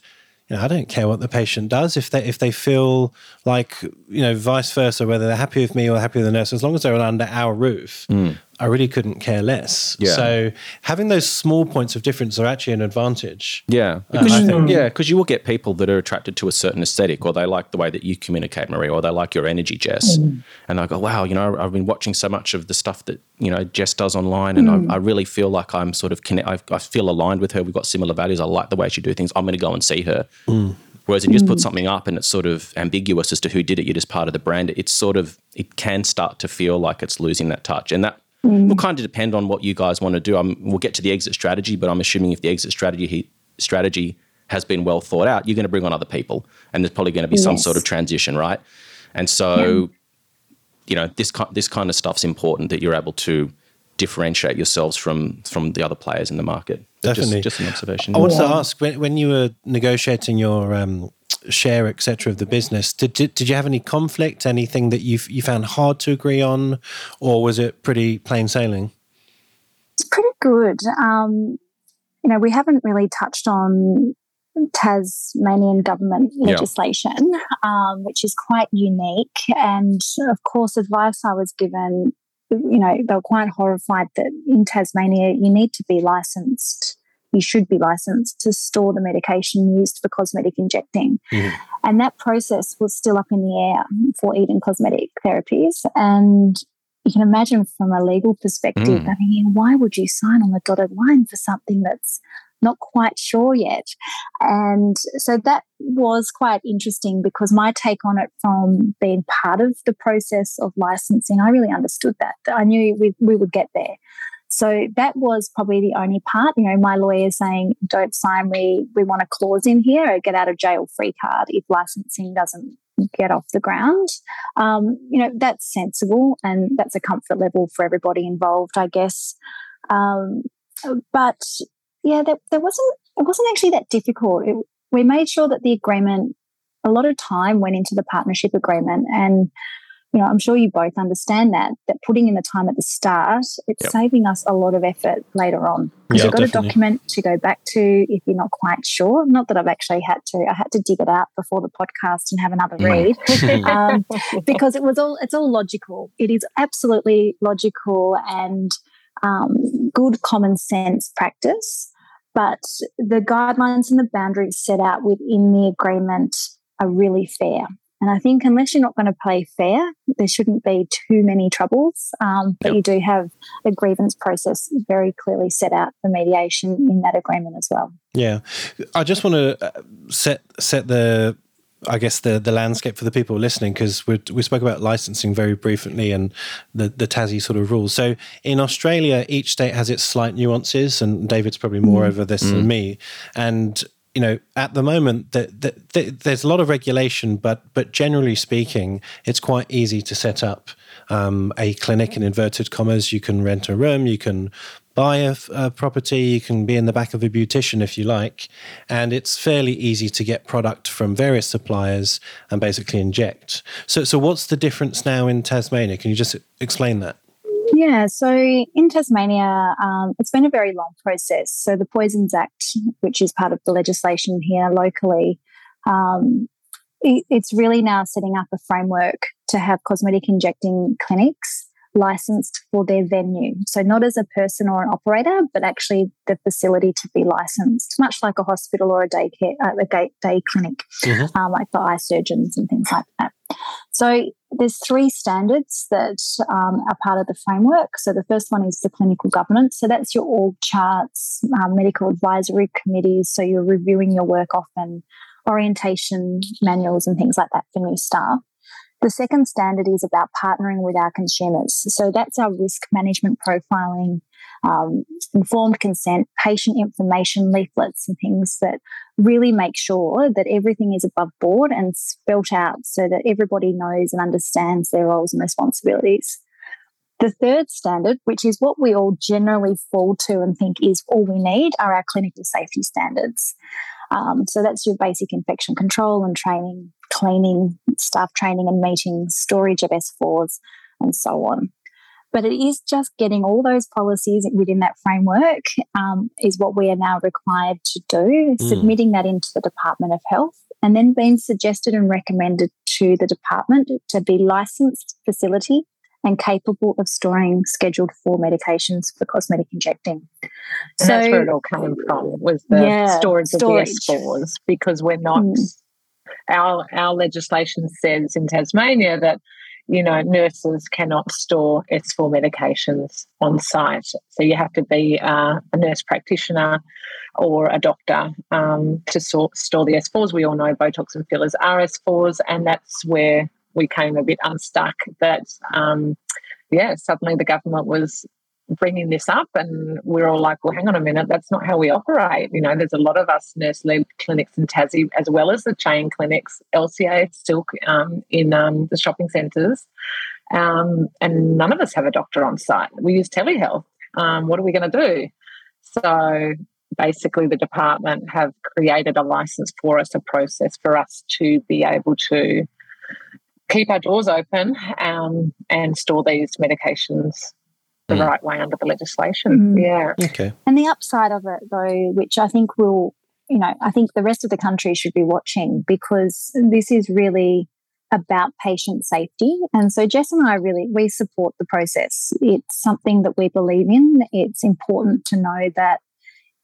you know, I don't care what the patient does if they if they feel like you know vice versa, whether they're happy with me or happy with the nurse, as long as they're under our roof, mm. I really couldn't care less. Yeah. So having those small points of difference are actually an advantage. Yeah, because uh, yeah, because you will get people that are attracted to a certain aesthetic, or they like the way that you communicate, Maria, or they like your energy, Jess, mm. and I go, wow, you know, I've been watching so much of the stuff that you know Jess does online, and mm. I, I, really feel like I'm sort of connect. I, I, feel aligned with her. We've got similar values. I like the way she do things. I'm going to go and see her. Mm. Whereas if you just put mm. something up and it's sort of ambiguous as to who did it, you're just part of the brand. It's sort of it can start to feel like it's losing that touch, and that Mm. Will kind of depend on what you guys want to do. I'm, we'll get to the exit strategy, but I'm assuming if the exit strategy strategy has been well thought out, you're going to bring on other people, and there's probably going to be yes. some sort of transition, right? And so, yeah. you know, this this kind of stuff's important that you're able to differentiate yourselves from from the other players in the market. Definitely, just, just an observation. I wanted yeah. to ask when, when you were negotiating your um, share, etc., of the business. Did, did, did you have any conflict? Anything that you you found hard to agree on, or was it pretty plain sailing? It's pretty good. Um, you know, we haven't really touched on Tasmanian government legislation, yeah. um, which is quite unique. And of course, advice I was given, you know, they were quite horrified that in Tasmania you need to be licensed you should be licensed to store the medication used for cosmetic injecting. Mm. And that process was still up in the air for Eden Cosmetic Therapies. And you can imagine from a legal perspective, mm. I mean, why would you sign on the dotted line for something that's not quite sure yet? And so that was quite interesting because my take on it from being part of the process of licensing, I really understood that. I knew we, we would get there. So that was probably the only part. You know, my lawyer saying, don't sign, we, we want a clause in here, a get out of jail free card if licensing doesn't get off the ground. Um, you know, that's sensible and that's a comfort level for everybody involved, I guess. Um, but yeah, there, there, wasn't, it wasn't actually that difficult. It, we made sure that the agreement, a lot of time went into the partnership agreement and you know, I'm sure you both understand that, that putting in the time at the start, it's yep. saving us a lot of effort later on. Because yeah, you've got definitely. a document to go back to if you're not quite sure. Not that I've actually had to. I had to dig it out before the podcast and have another read. um, because it was all it's all logical. It is absolutely logical and um, good common sense practice. But the guidelines and the boundaries set out within the agreement are really fair. And I think unless you're not going to play fair, there shouldn't be too many troubles. Um, but yep. you do have a grievance process very clearly set out for mediation in that agreement as well. Yeah, I just want to uh, set set the I guess the the landscape for the people listening because we we spoke about licensing very briefly and the the Tassie sort of rules. So in Australia, each state has its slight nuances, and David's probably more mm. over this mm. than me. And you know, at the moment, the, the, the, there's a lot of regulation, but but generally speaking, it's quite easy to set up um, a clinic in inverted commas. You can rent a room, you can buy a, a, property, you can be in the back of a beautician if you like, and it's fairly easy to get product from various suppliers and basically inject. So, so what's the difference now in Tasmania? Can you just explain that? Yeah, so in Tasmania, um, it's been a very long process. So the Poisons Act, which is part of the legislation here locally, um, it, it's really now setting up a framework to have cosmetic injecting clinics licensed for their venue. So, not as a person or an operator, but actually the facility to be licensed, much like a hospital or a daycare, uh, a day clinic, mm-hmm. um, like for eye surgeons and things like that. So, there's three standards that um, are part of the framework. So, the first one is the clinical governance. So, that's your org charts, um, medical advisory committees. So, you're reviewing your work often, orientation manuals, and things like that for new staff. The second standard is about partnering with our consumers. So that's our risk management profiling, um, informed consent, patient information leaflets, and things that really make sure that everything is above board and spelt out so that everybody knows and understands their roles and responsibilities. The third standard, which is what we all generally fall to and think is all we need, are our clinical safety standards. Um, so that's your basic infection control and training cleaning, staff training and meetings, storage of S4s, and so on. But it is just getting all those policies within that framework um, is what we are now required to do, mm. submitting that into the Department of Health and then being suggested and recommended to the department to be licensed facility and capable of storing scheduled four medications for cosmetic injecting. And so that's where it all came from was the yeah, storage, storage, of the S4s because we're not mm our our legislation says in Tasmania that you know nurses cannot store S4 medications on site, so you have to be uh, a nurse practitioner or a doctor um, to store, store the S4s. We all know Botox and fillers are S4s, and that's where we came a bit unstuck. That um, yeah, suddenly the government was bringing this up and we're all like well hang on a minute that's not how we operate. You know there's a lot of us nurse led clinics in tassie as well as the chain clinics lca still um, in um, the shopping centres um, and none of us have a doctor on site. We use telehealth. Um, what are we going to do? So basically the department have created a license for us a process for us to be able to keep our doors open um, and store these medications the mm. right way under the legislation. Mm. Yeah. Okay. And the upside of it, though, which I think will, you know, I think the rest of the country should be watching because this is really about patient safety. And so Jess and I really we support the process. It's something that we believe in. It's important to know that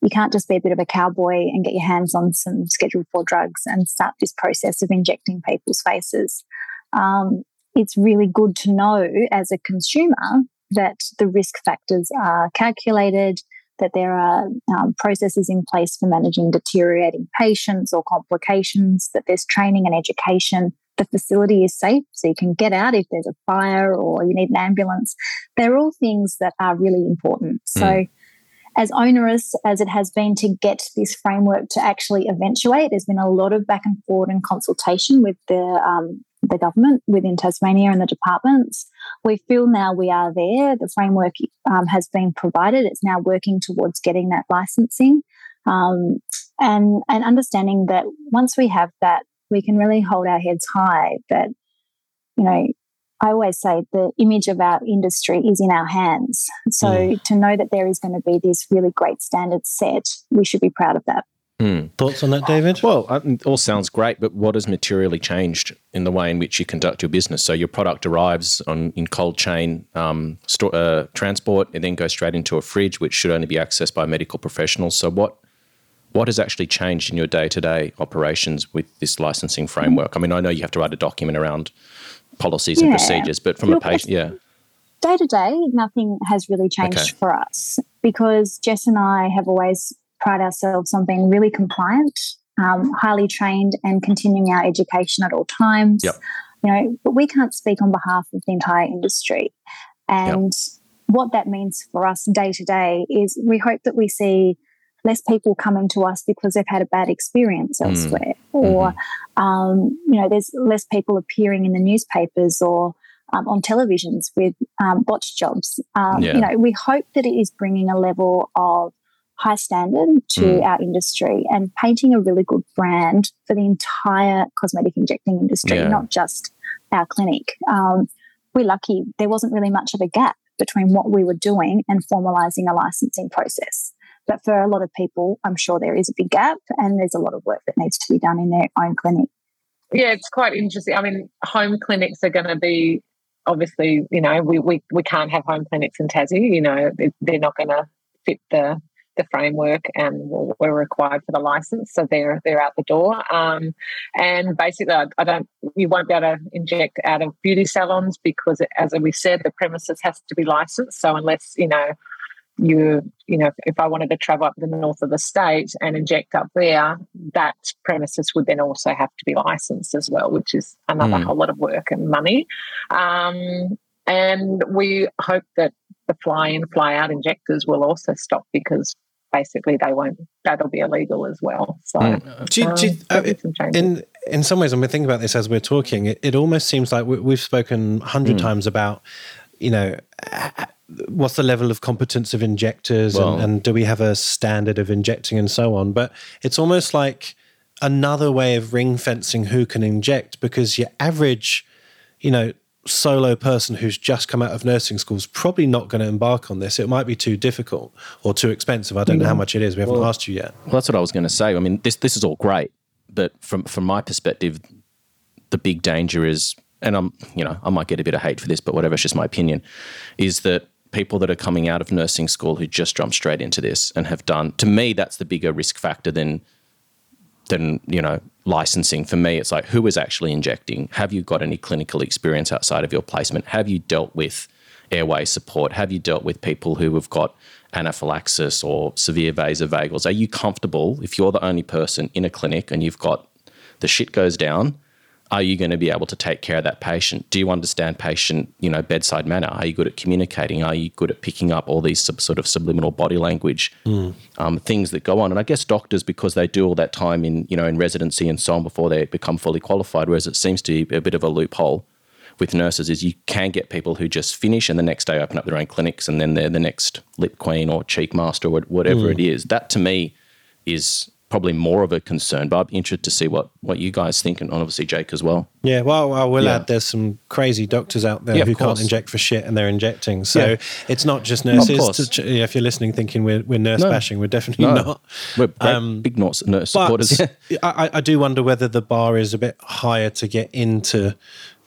you can't just be a bit of a cowboy and get your hands on some schedule four drugs and start this process of injecting people's faces. Um, it's really good to know as a consumer that the risk factors are calculated, that there are um, processes in place for managing deteriorating patients or complications, that there's training and education. The facility is safe, so you can get out if there's a fire or you need an ambulance. They're all things that are really important. Mm. So, as onerous as it has been to get this framework to actually eventuate, there's been a lot of back and forth and consultation with the um, the government within Tasmania and the departments. We feel now we are there. The framework um, has been provided. It's now working towards getting that licensing um, and and understanding that once we have that, we can really hold our heads high. That you know. I always say the image of our industry is in our hands. So, mm. to know that there is going to be this really great standard set, we should be proud of that. Hmm. Thoughts on that, David? Well, it all sounds great, but what has materially changed in the way in which you conduct your business? So your product arrives on in cold chain um, store, uh, transport, and then goes straight into a fridge, which should only be accessed by medical professionals. So what what has actually changed in your day to day operations with this licensing framework? I mean, I know you have to write a document around policies yeah. and procedures, but from Look, a patient, yeah. Day to day, nothing has really changed okay. for us because Jess and I have always pride ourselves on being really compliant, um, highly trained, and continuing our education at all times. Yep. You know, but we can't speak on behalf of the entire industry. And yep. what that means for us day to day is we hope that we see less people coming to us because they've had a bad experience mm. elsewhere, or mm-hmm. um, you know, there's less people appearing in the newspapers or um, on televisions with um, botched jobs. Um, yeah. You know, we hope that it is bringing a level of high standard to mm. our industry and painting a really good brand for the entire cosmetic injecting industry, yeah. not just our clinic. Um, we're lucky there wasn't really much of a gap between what we were doing and formalizing a licensing process. But for a lot of people, I'm sure there is a big gap and there's a lot of work that needs to be done in their own clinic. Yeah, it's quite interesting. I mean, home clinics are going to be obviously, you know, we, we, we can't have home clinics in Tassie. You know, they're not going to fit the the framework and we're required for the license, so they're they're out the door. Um, and basically, I, I, don't you won't be able to inject out of beauty salons because, as we said, the premises has to be licensed. So unless you know you you know if I wanted to travel up the north of the state and inject up there, that premises would then also have to be licensed as well, which is another mm. whole lot of work and money. Um, and we hope that the fly in, fly out injectors will also stop because basically they won't that'll be illegal as well so mm. do you, do you, uh, some in in some ways i'm thinking about this as we're talking it, it almost seems like we, have spoken a hundred mm. times about you know what's the level of competence of injectors well, and, and do we have a standard of injecting and so on but it's almost like another way of ring fencing who can inject because your average you know solo person who's just come out of nursing school is probably not going to embark on this. It might be too difficult or too expensive. I don't know how mm-hmm. much it is. We haven't well, asked you yet. Well, that's what I was going to say. I mean, this this is all great, but from from my perspective, the big danger is, and I'm you know I might get a bit of hate for this, but whatever, it's just my opinion, is that people that are coming out of nursing school who just jump straight into this and have done. To me, that's the bigger risk factor than than you know licensing. For me it's like who is actually injecting? Have you got any clinical experience outside of your placement? Have you dealt with airway support? Have you dealt with people who have got anaphylaxis or severe vasovagals are you comfortable if you're the only person in a clinic and you've got the shit goes down are you going to be able to take care of that patient? Do you understand patient, you know, bedside manner? Are you good at communicating? Are you good at picking up all these sub, sort of subliminal body language mm. um, things that go on? And I guess doctors, because they do all that time in, you know, in residency and so on before they become fully qualified, whereas it seems to be a bit of a loophole with nurses is you can get people who just finish and the next day open up their own clinics and then they're the next lip queen or cheek master or whatever mm. it is. That to me is probably more of a concern. But I'm interested to see what what you guys think, and obviously Jake as well. Yeah, well, I will yeah. add there's some crazy doctors out there yeah, who can't inject for shit, and they're injecting. So yeah. it's not just nurses. To, if you're listening, thinking we're, we're nurse no. bashing, we're definitely no. not. We're um, big nurse, nurse supporters. I, I do wonder whether the bar is a bit higher to get into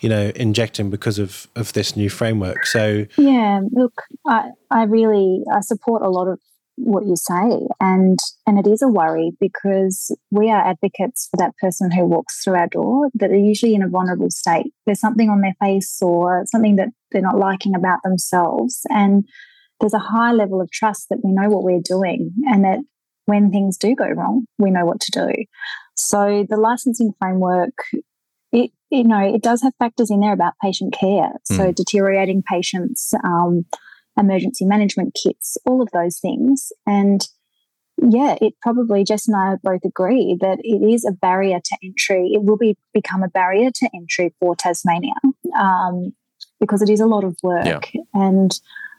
you know, injecting because of of this new framework. So yeah, look, I I really I support a lot of what you say. And and it is a worry because we are advocates for that person who walks through our door that are usually in a vulnerable state. There's something on their face or something that they're not liking about themselves. And there's a high level of trust that we know what we're doing and that when things do go wrong we know what to do. So the licensing framework it you know it does have factors in there about patient care. Mm. so deteriorating patients um, emergency management kits, all of those things. And yeah, it probably Jess and I both agree that it is a barrier to entry. It will be become a barrier to entry for Tasmania um, because it is a lot of work. Yeah. And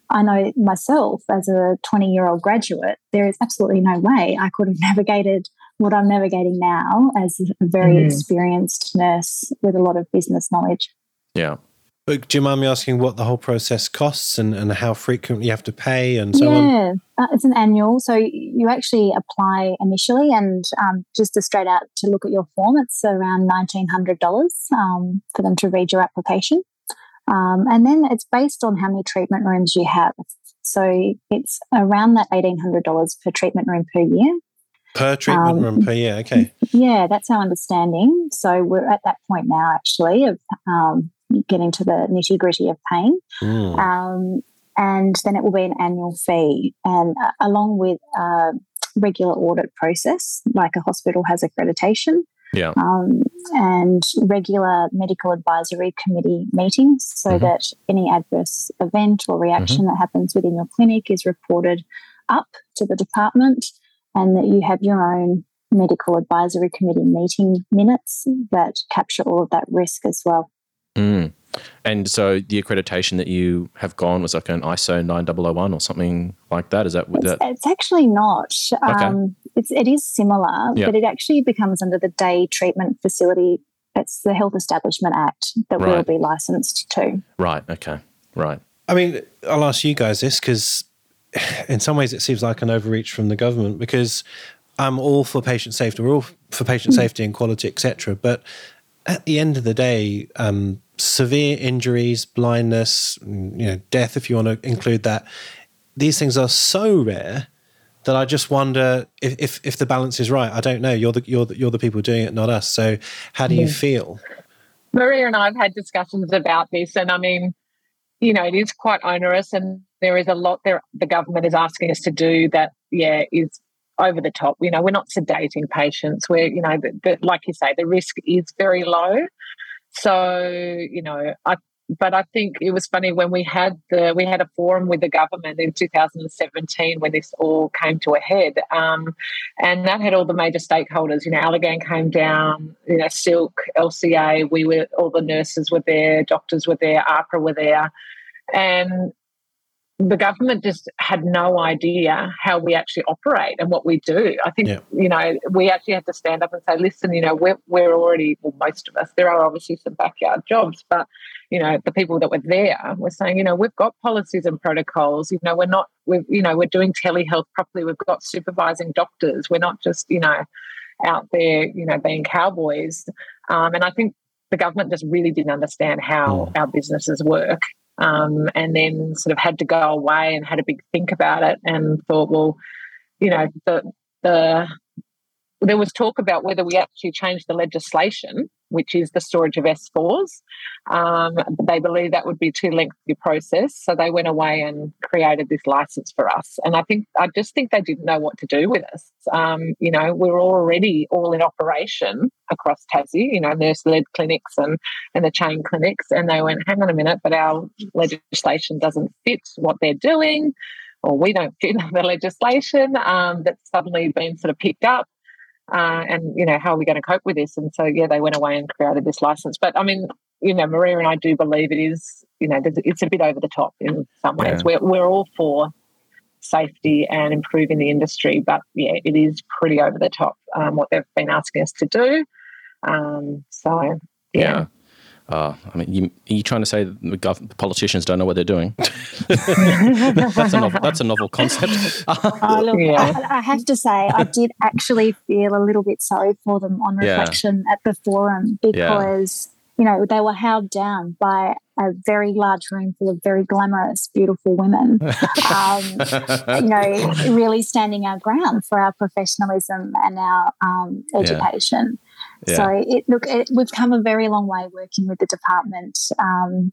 I know myself as a 20 year old graduate, there is absolutely no way I could have navigated what I'm navigating now as a very mm. experienced nurse with a lot of business knowledge. Yeah. But do you mind me asking what the whole process costs and, and how frequently you have to pay and so yeah, on? Yeah, uh, it's an annual. So you actually apply initially and um, just to straight out to look at your form, it's around $1,900 um, for them to read your application. Um, and then it's based on how many treatment rooms you have. So it's around that $1,800 per treatment room per year. Per treatment room um, per year, okay. Yeah, that's our understanding. So we're at that point now, actually, of um, getting to the nitty gritty of paying. Mm. Um, and then it will be an annual fee. And uh, along with a regular audit process, like a hospital has accreditation. Yeah. Um, and regular medical advisory committee meetings so mm-hmm. that any adverse event or reaction mm-hmm. that happens within your clinic is reported up to the department and that you have your own medical advisory committee meeting minutes that capture all of that risk as well. Mm. And so the accreditation that you have gone was like an ISO 9001 or something like that. Is that it's, that? it's actually not. Okay. Um, it's, it is similar, yep. but it actually becomes under the day treatment facility. It's the Health Establishment Act that right. we'll be licensed to. Right. Okay. Right. I mean, I'll ask you guys this because in some ways it seems like an overreach from the government because I'm all for patient safety. We're all for patient mm. safety and quality, etc. But at the end of the day, um, severe injuries, blindness, mm, you know, death, if you want to include that, these things are so rare that I just wonder if, if, if the balance is right. I don't know. You're the you're the, you're the people doing it, not us. So how do you feel? Maria and I have had discussions about this, and I mean, you know, it is quite onerous, and there is a lot there. The government is asking us to do that. Yeah, is over the top. You know, we're not sedating patients. We're, you know, the, the, like you say, the risk is very low. So, you know, I but I think it was funny when we had the we had a forum with the government in 2017 when this all came to a head, um, and that had all the major stakeholders. You know, Allergan came down. You know, Silk, LCA. We were all the nurses were there, doctors were there, AHPRA were there, and the government just had no idea how we actually operate and what we do. I think, yeah. you know, we actually had to stand up and say, listen, you know, we're, we're already, well, most of us, there are obviously some backyard jobs, but, you know, the people that were there were saying, you know, we've got policies and protocols, you know, we're not, we've, you know, we're doing telehealth properly. We've got supervising doctors. We're not just, you know, out there, you know, being cowboys. Um, and I think the government just really didn't understand how mm. our businesses work um, and then sort of had to go away and had a big think about it and thought, well, you know, the the there was talk about whether we actually change the legislation which is the storage of S4s. Um, they believe that would be too lengthy a process, so they went away and created this license for us. And I think I just think they didn't know what to do with us. Um, you know, we're already all in operation across Tassie, you know, nurse-led clinics and and the chain clinics, and they went, hang on a minute, but our legislation doesn't fit what they're doing. Or we don't fit the legislation um, that's suddenly been sort of picked up uh, and you know how are we going to cope with this and so yeah they went away and created this license but i mean you know maria and i do believe it is you know it's a bit over the top in some ways yeah. we're, we're all for safety and improving the industry but yeah it is pretty over the top um, what they've been asking us to do um, so yeah. yeah. Uh, I mean, you, are you trying to say the, gov- the politicians don't know what they're doing? that's, a novel, that's a novel concept. oh, look, yeah. I, I, have to say, I did actually feel a little bit sorry for them on reflection yeah. at the forum because, yeah. you know, they were held down by a very large room full of very glamorous, beautiful women, um, you know, really standing our ground for our professionalism and our um, education. Yeah. So it, look, it, we've come a very long way working with the department. Um,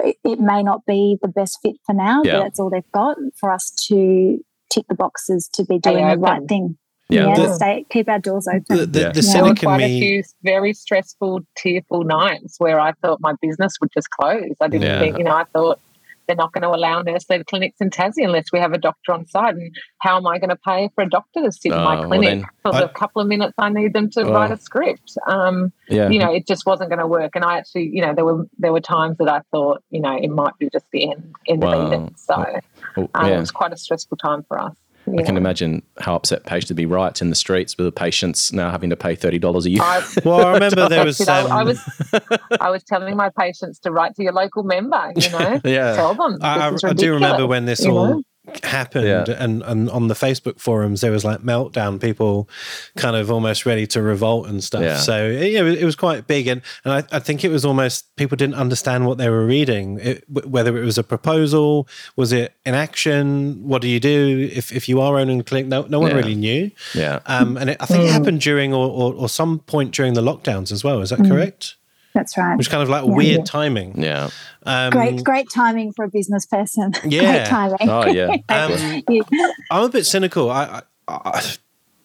it, it, may not be the best fit for now, yeah. but that's all they've got for us to tick the boxes to be doing the right thing. Yeah, yeah the, stay, keep our doors open. The, the, the yeah. quite me... a few very stressful, tearful nights where I thought my business would just close. I didn't yeah. think, you know, I thought they're not going to allow nurse-led clinics in Tassie unless we have a doctor on site. And how am I going to pay for a doctor to sit in my oh, clinic well for the couple of minutes I need them to oh. write a script? Um, yeah. You know, it just wasn't going to work. And I actually, you know, there were there were times that I thought, you know, it might be just the end end wow. of it. So oh, um, it was quite a stressful time for us. Yeah. I can imagine how upset patients would be riots in the streets with the patients now having to pay thirty dollars a year. I, well, I remember there was. Um, I was, I was telling my patients to write to your local member. You know, yeah. tell them. I, I, do remember when this all know? Happened yeah. and, and on the facebook forums there was like meltdown people kind of almost ready to revolt and stuff yeah. so yeah it, was quite big and, and I, I, think it was almost people didn't understand what they were reading it, whether it was a proposal was it an action what do you do if, if you are owning a clinic no, no one yeah. really knew yeah um, and it, i think it mm. happened during or, or, or, some point during the lockdowns as well is that mm. correct that's right. Which kind of like yeah, weird yeah. timing. Yeah. Um, great, great timing for a business person. Yeah. great timing. Oh yeah. um, yeah. I'm a bit cynical. I, I,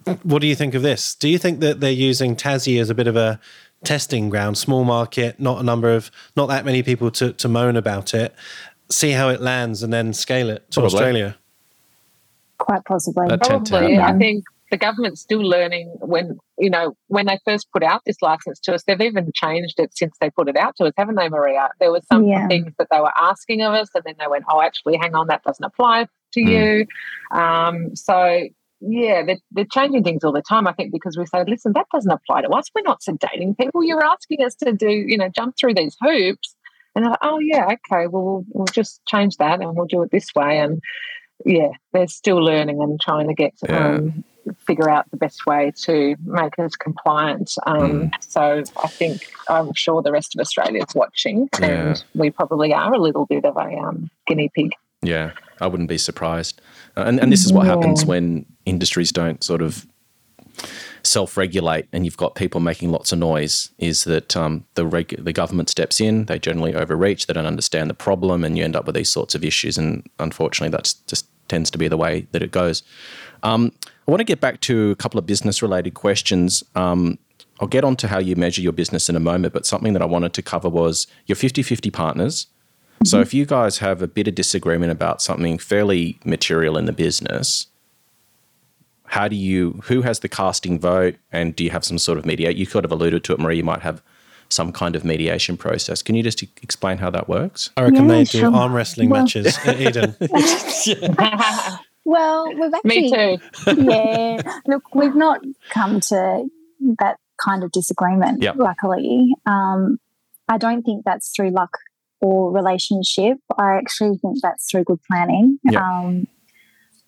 I, what do you think of this? Do you think that they're using Tassie as a bit of a testing ground, small market, not a number of, not that many people to, to moan about it, see how it lands, and then scale it to Probably. Australia? Quite possibly. Probably. I think the government's still learning when you know when they first put out this license to us they've even changed it since they put it out to us haven't they maria there were some yeah. things that they were asking of us and then they went oh actually hang on that doesn't apply to mm. you um, so yeah they're, they're changing things all the time i think because we say listen that doesn't apply to us we're not sedating people you're asking us to do you know jump through these hoops and they're like, oh yeah okay well, well we'll just change that and we'll do it this way and yeah, they're still learning and trying to get yeah. um, figure out the best way to make us compliant. Um, So I think I'm sure the rest of Australia is watching, Yeah. and we probably are a little bit of a um, guinea pig. Yeah, I wouldn't be surprised. Uh, and, and this is what happens when industries don't sort of self-regulate and you've got people making lots of noise is that um, the the government steps in they generally overreach they don't understand the problem and you end up with these sorts of issues and unfortunately that's just tends to be the way that it goes um, i want to get back to a couple of business related questions um, i'll get on to how you measure your business in a moment but something that i wanted to cover was your 50-50 partners so if you guys have a bit of disagreement about something fairly material in the business, how do you who has the casting vote and do you have some sort of mediate? You could have alluded to it, Marie, you might have some kind of mediation process. Can you just explain how that works? I reckon Yeah, they do sure. arm wrestling Well- matches at Eden. Well, we've actually Me too. yeah. Look, we've not come to that kind of disagreement, Yep. luckily. Um, I don't think that's through luck or relationship. I actually think that's through good planning. Yep. Um,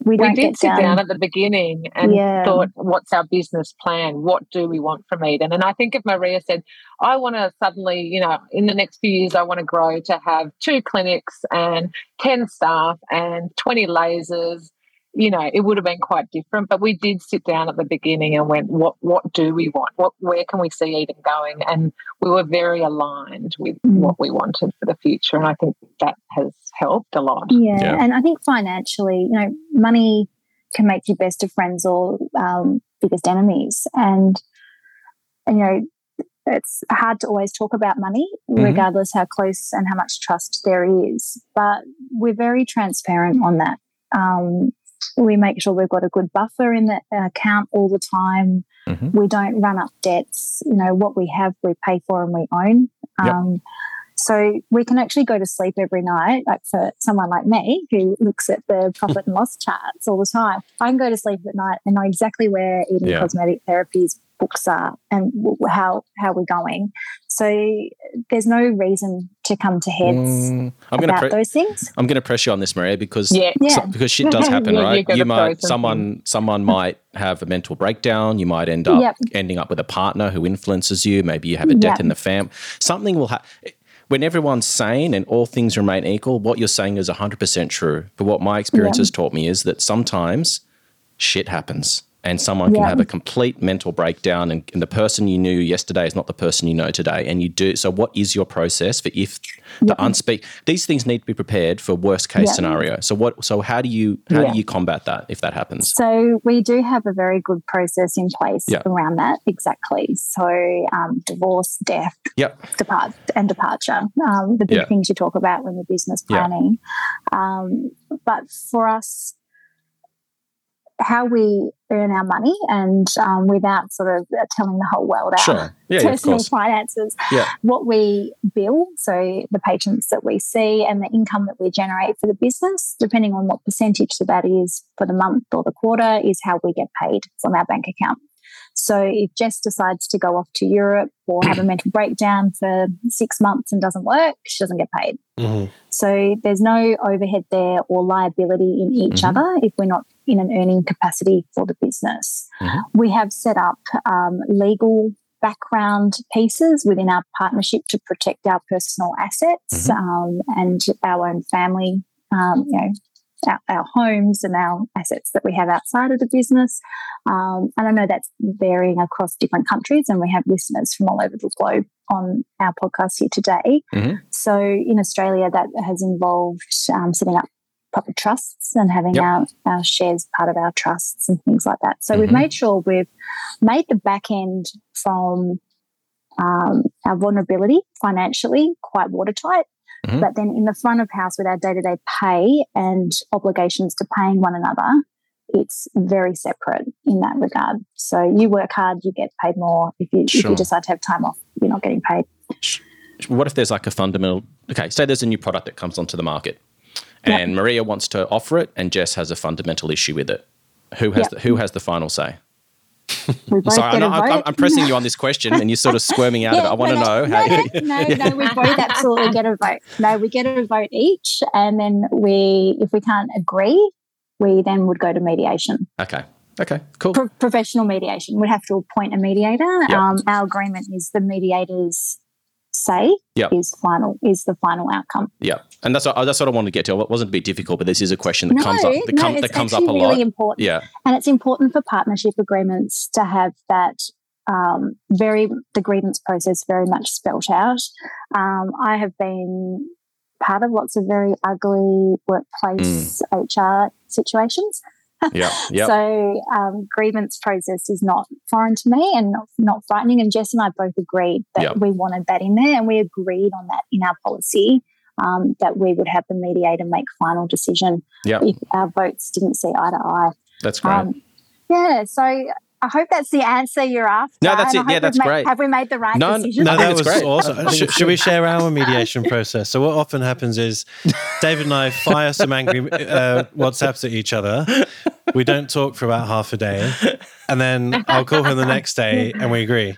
we We don't did get sit down. down at the beginning and Yeah. thought, what's our business plan? What do we want from Eden? And I think if Maria said, I want to suddenly, you know, in the next few years, I want to grow to have two clinics and 10 staff and 20 lasers, you know, it would have been quite different. But we did sit down at the beginning and went, what, what do we want? What, where can we see Eden going? And we were very aligned with Mm. what we wanted for the future. And I think that has helped a lot. Yeah. Yeah. and I think financially, you know, money can make you best of friends or um, biggest enemies, and you know, it's hard to always talk about money, Mhm. regardless how close and how much trust there is. But we're very transparent on that. Um, we make sure we've got a good buffer in the account all the time. Mhm. We don't run up debts. You know, what we have, we pay for and we own. Yep. Um, so we can actually go to sleep every night. Like for someone like me who looks at the profit and loss charts all the time, I can go to sleep at night and know exactly where Eden Yeah. Cosmetic Therapies books are and w- how how we're going. So there's no reason to come to heads Mm, I'm going to about pre- those things. I'm going to press you on this, Maria, because Yeah. Yeah. so- because shit does happen, Yeah, right? gonna You might something. someone someone might have a mental breakdown. You might end up Yep. ending up with a partner who influences you. Maybe you have a death Yep. in the fam. Something will happen. When everyone's sane and all things remain equal, what you're saying is 100% true. But what my experience Yeah. has taught me is that sometimes shit happens and someone can have a complete mental breakdown and, and the person you knew yesterday is not the person you know today. And you do so what is your process for if the unspeak these things need to be prepared for worst case Yeah. scenario. So what so how do you how Yeah. do you combat that if that happens? So we do have a very good process in place Yeah. around that. Exactly. So um, divorce, death, Yep. depart and departure. Um, the big Yeah. things you talk about when you're business Yeah. planning. Um, but for us, how we earn our money and um, without sort of telling the whole world our Sure. Yeah, yeah, personal course. finances, Yeah. what we bill, so the patients that we see and the income that we generate for the business, depending on what percentage of that is for the month or the quarter, is how we get paid from our bank account. So if Jess decides to go off to Europe or have a mental breakdown for six months and doesn't work, she doesn't get paid. Mhm. So there's no overhead there or liability in each Mhm. other if we're not in an earning capacity for the business. Mhm. We have set up um, legal background pieces within our partnership to protect our personal assets Mhm. um, and our own family, um, you know, our, our homes and our assets that we have outside of the business. Um, and I know that's varying across different countries, and we have listeners from all over the globe on our podcast here today. Mhm. So in Australia, that has involved um, setting up proper trusts and having Yep. our, our shares part of our trusts and things like that. So we've Mhm. made sure we've made the back end from um, our vulnerability financially quite watertight. Mhm. But then in the front of house with our day to day pay and obligations to paying one another, it's very separate in that regard. So you work hard, you get paid more. If you if you decide to have time off, you're not getting paid. What if there's like a fundamental okay, say there's a new product that comes onto the market Yeah. and Maria wants to offer it and Jess has a fundamental issue with it. Who has Yeah. the who has the final say? Sorry, I get know, a I'm. I'm pressing you on this question and you're sort of squirming out of it. I want to know how no, no, no, no, we both absolutely get a vote. No, we get a vote each, and then we, if we can't agree, we then would go to mediation. Okay. Okay, cool. Pro- professional mediation. We'd have to appoint a mediator. Yep. Um, our agreement is the mediator's say Yep. is final is the final outcome. Yeah, and that's what, that's what I wanted to get to. It wasn't a bit difficult, but this is a question that no, comes up that, no, it's that comes up a lot. really important. Yeah, And it's important for partnership agreements to have that um, very the grievance process very much spelt out. Um, I have been part of lots of very ugly workplace HR situations. Yeah, yeah. So um, grievance process is not foreign to me and not, not frightening. And Jess and I both agreed that Yep. we wanted that in there, and we agreed on that in our policy um, that we would have the mediator make final decision Yep. if our votes didn't see eye to eye. that's great. Um, yeah, so I hope that's the answer you're after. No, that's and it. Yeah, that's we've great. Have we made the right No, decision? No, I that was great. awesome. I think Sh- it's should we share our mediation process? So what often happens is David and I fire some angry uh, WhatsApps at each other. We don't talk for about half a day, and then I'll call him the next day, and we agree.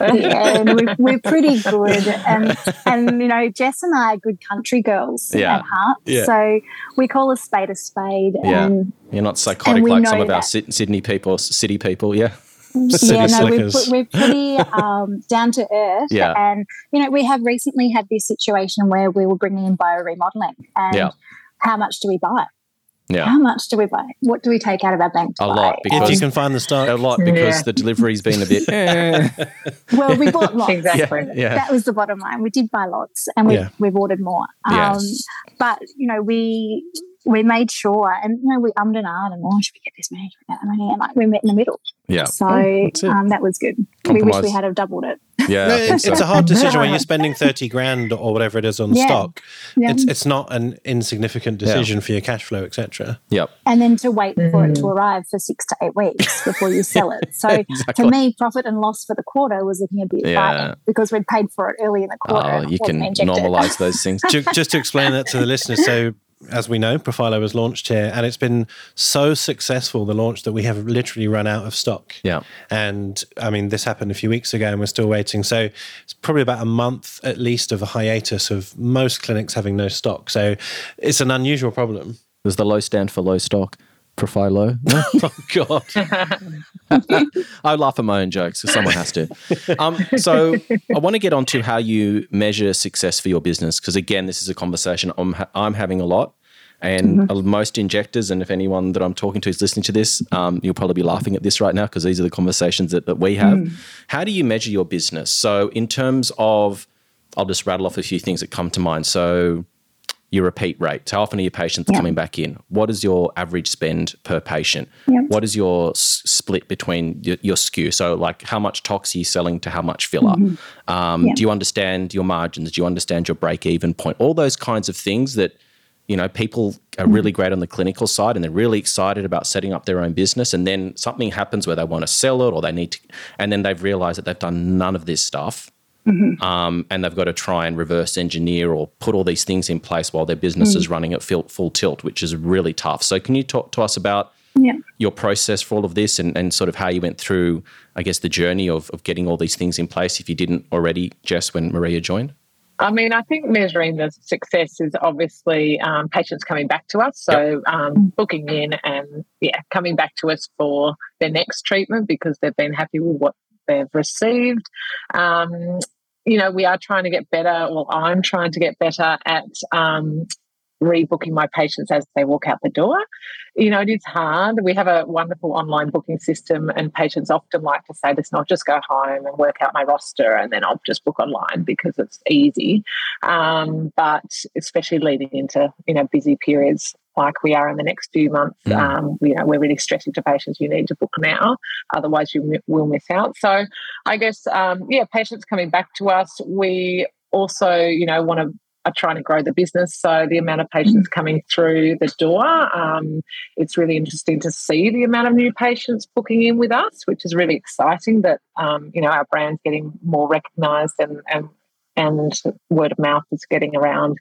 Yeah, and we're, we're pretty good. And, and, you know, Jess and I are good country girls Yeah. at heart. Yeah. So we call a spade a spade. Yeah. And You're not psychotic like some of our that. Syd- Sydney people, city people. Yeah, City yeah, no, we're, we're pretty um, down to earth. Yeah. And, you know, we have recently had this situation where we were bringing in bio remodeling. And Yeah. how much do we buy? Yeah, How much do we buy? What do we take out of our bank to a buy? lot If you because can find the stock. a lot because Yeah. the delivery's been a bit. Well, we bought lots. Exactly. yeah, yeah, That was the bottom line. We did buy lots, and we've Yeah. we've ordered more. Um, Yes. But you know, we we made sure, and you know, we ummed and ahed, and oh, should we get this many? Should we get that many? And like we met in the middle. yeah, So that's it. um, that was good. We wish we had have doubled it. yeah. No, it's, so. it's a hard decision when you're spending thirty grand or whatever it is on Yeah. stock. Yeah. It's it's not an insignificant Yeah. decision for your cash flow, etc. Yep. and then to wait for it to Mm. arrive for six to eight weeks before you sell it. So Exactly. for me, profit and loss for the quarter was looking a bit Yeah. frightening because we'd paid for it early in the quarter. Oh, you can normalize those things. Just to explain that to the listeners, so as we know, Profhilo was launched here, and it's been so successful the launch that we have literally run out of stock. Yeah. And I mean, this happened a few weeks ago, and we're still waiting. So it's probably about a month at least of a hiatus of most clinics having no stock. So it's an unusual problem. Does the low stand for low stock? Profile low? oh, God. I laugh at my own jokes because someone has to. Um, so I want to get on to how you measure success for your business because, again, this is a conversation I'm, ha- I'm having a lot. And most injectors, and if anyone that I'm talking to is listening to this, um, you'll probably be laughing at this right now because these are the conversations that, that we have. How do you measure your business? So, in terms of, I'll just rattle off a few things that come to mind. So, your repeat rate. How often are your patients Yeah. coming back in? What is your average spend per patient? Yeah. What is your s- split between your, your SKU? So, like, how much tox are you selling to how much filler? Um, Yeah. Do you understand your margins? Do you understand your break even point? All those kinds of things that you know people are really great on the clinical side and they're really excited about setting up their own business and then something happens where they want to sell it or they need to and then they've realized that they've done none of this stuff um, and they've got to try and reverse engineer or put all these things in place while their business is running at full, full tilt, which is really tough. So, can you talk to us about Yeah. your process for all of this and, and sort of how you went through, I guess, the journey of, of getting all these things in place if you didn't already, Jess, when Maria joined? I mean, I think measuring the success is obviously um, patients coming back to us. So um, booking in and yeah, coming back to us for their next treatment because they've been happy with what they've received. Um, you know, we are trying to get better. Well, I'm trying to get better at um, rebooking my patients as they walk out the door. You know, it is hard. We have a wonderful online booking system, and patients often like to say, "Listen, I'll just go home and work out my roster, and then I'll just book online because it's easy." Um, but especially leading into you know busy periods like we are in the next few months, Mm. um, you know, we're really stressing to patients. You need to book now, otherwise you mi- will miss out. So, I guess, um, yeah, patients coming back to us. We also, you know, want to are trying to grow the business. So the amount of patients coming through the door, um, it's really interesting to see the amount of new patients booking in with us, which is really exciting. That um, you know our brand's getting more recognised and, and and word of mouth is getting around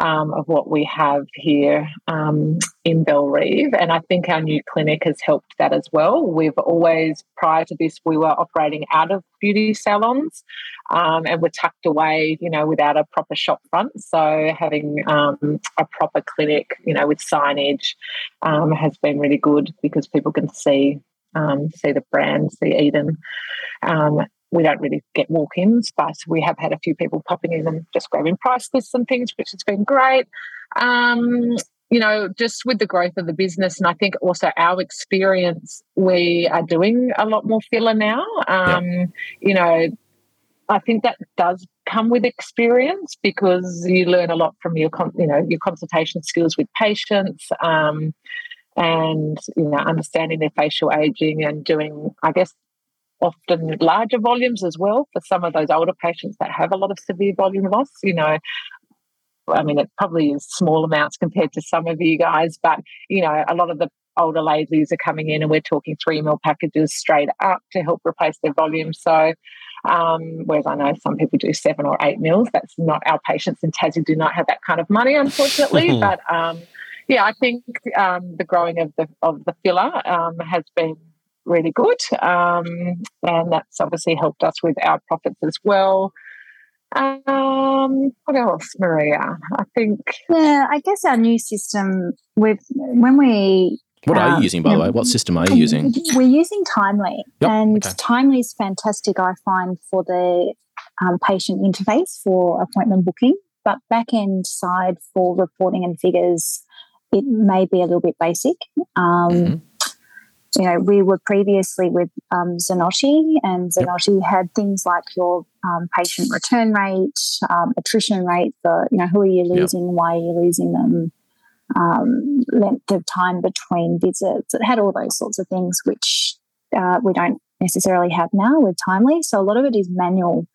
um, of what we have here um, in Bellerive. And I think our new clinic has helped that as well. We've always, prior to this, we were operating out of beauty salons um, and we're tucked away, you know, without a proper shop front. So having um, a proper clinic, you know, with signage um, has been really good because people can see um, see the brand, see Eden. Um, we don't really get walk-ins, but we have had a few people popping in and just grabbing price lists and things, which has been great. Um, you know, just with the growth of the business, and I think also our experience, we are doing a lot more filler now. Um, yeah. You know, I think that does come with experience because you learn a lot from your, you know, your consultation skills with patients. Um, and you know understanding their facial aging and doing i guess often larger volumes as well for some of those older patients that have a lot of severe volume loss. You know, I mean, it probably is small amounts compared to some of you guys, but you know, a lot of the older ladies are coming in and we're talking three mil packages straight up to help replace their volume. So, um, whereas I know some people do seven or eight mils, that's not our patients in Tassie do not have that kind of money, unfortunately. but um, yeah, I think um, the growing of the of the filler um, has been really good. Um, and that's obviously helped us with our profits as well. Um, what else, Maria? I think. Yeah, I guess our new system with when we. What um, are you um, using, by the way? What system are you using? We're using Timely, yep, and okay. Timely is fantastic. I find for the um, patient interface for appointment booking, but back end side for reporting and figures, it may be a little bit basic. Um, mm-hmm you know, we were previously with um, and Zenoti yep. had things like your um, patient return rate, um, attrition rate, the you know who are you losing, yep. why are you losing them, um, length of time between visits. It had all those sorts of things, which uh, we don't necessarily have now with Timely. So a lot of it is manual.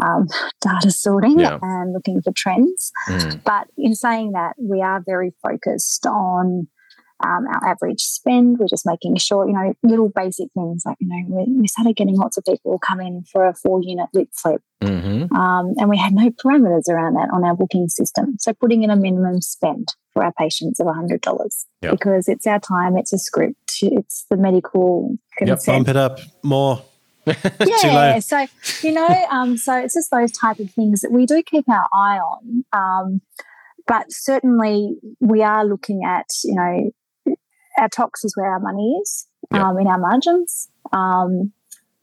Um, data sorting yeah. and looking for trends. Mm. But in saying that, we are very focused on um, our average spend. We're just making sure, you know, little basic things like, you know, we, we started getting lots of people come in for a four unit lip flip. Mm-hmm. Um, and we had no parameters around that on our booking system. So putting in a minimum spend for our patients of $100 yep. because it's our time, it's a script, it's the medical consent. Yep, bump it up more. yeah, so you know, um, so it's just those type of things that we do keep our eye on. Um, but certainly, we are looking at you know our tox is where our money is yep. um, in our margins. Um,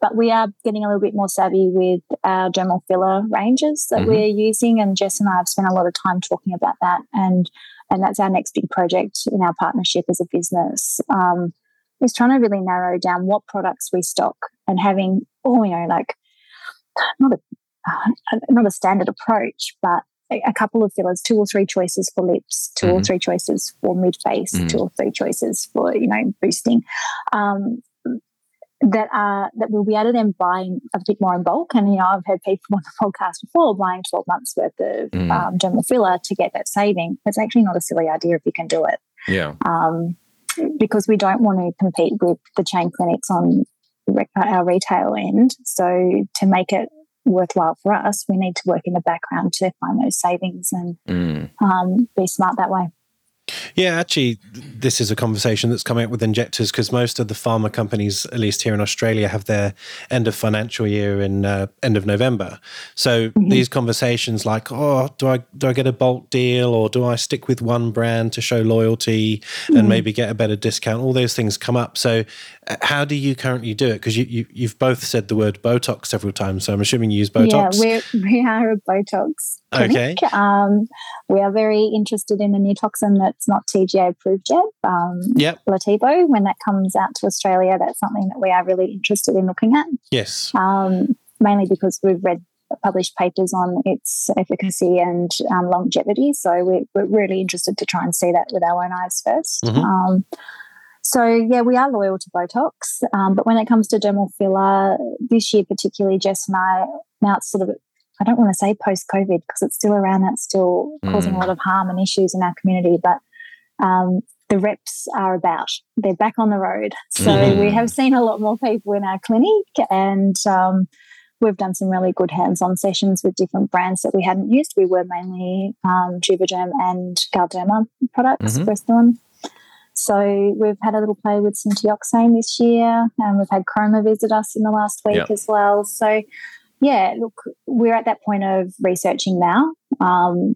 but we are getting a little bit more savvy with our dermal filler ranges that mm-hmm. we're using. And Jess and I have spent a lot of time talking about that. And and that's our next big project in our partnership as a business. Um, is trying to really narrow down what products we stock and having, oh, you know, like not a uh, not a standard approach, but a couple of fillers, two or three choices for lips, 2 mm-hmm. or three choices for mid face, mm-hmm. two or three choices for you know boosting. Um, that are that we'll be able to then buy a bit more in bulk. And you know, I've had people on the podcast before buying twelve months worth of mm. um, dermal filler to get that saving. It's actually not a silly idea if you can do it. Yeah. Um, because we don't want to compete with the chain clinics on our retail end. So to make it worthwhile for us, we need to work in the background to find those savings and mm. um, be smart that way. Yeah, actually, this is a conversation that's coming up with injectors because most of the pharma companies, at least here in Australia, have their end of financial year in uh, end of November. So mm-hmm. these conversations, like, oh, do I do I get a bulk deal or do I stick with one brand to show loyalty mm-hmm. and maybe get a better discount? All those things come up. So, uh, how do you currently do it? Because you, you have both said the word Botox several times, so I'm assuming you use Botox. Yeah, we we are a Botox clinic. Okay. Um, we are very interested in a new toxin that's not TGA approved yet. Um, yep. Letybo, when that comes out to Australia, that's something that we are really interested in looking at. Yes. Um, mainly because we've read published papers on its efficacy and um, longevity. So we're, we're, really interested to try and see that with our own eyes 1st mm-hmm. Um, so yeah, we are loyal to Botox, um, but when it comes to dermal filler, this year particularly, Jess and I, now it's sort of I don't want to say post COVID because it's still around, it's still causing mm. a lot of harm and issues in our community. But um, the reps are about, they're back on the road. So mm. we have seen a lot more people in our clinic and um, we've done some really good hands-on sessions with different brands that we hadn't used. We were mainly um, Juvederm and Galderma products, mm-hmm. So we've had a little play with some Teoxane this year, and we've had Croma visit us in the last week yep. as well. So yeah, look, we're at that point of researching now um,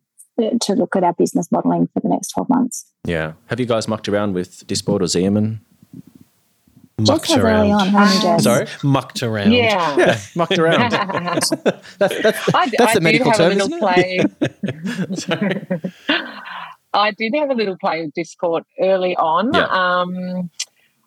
to look at our business modelling for the next 12 months. Yeah. Have you guys mucked around with Dysport or Xeomin? mucked around. On, Sorry, mucked around. Yeah, yeah mucked around. that's, that's, that's, I, that's I the medical term, isn't it? I did have a little play with Dysport early on. Yeah. Um,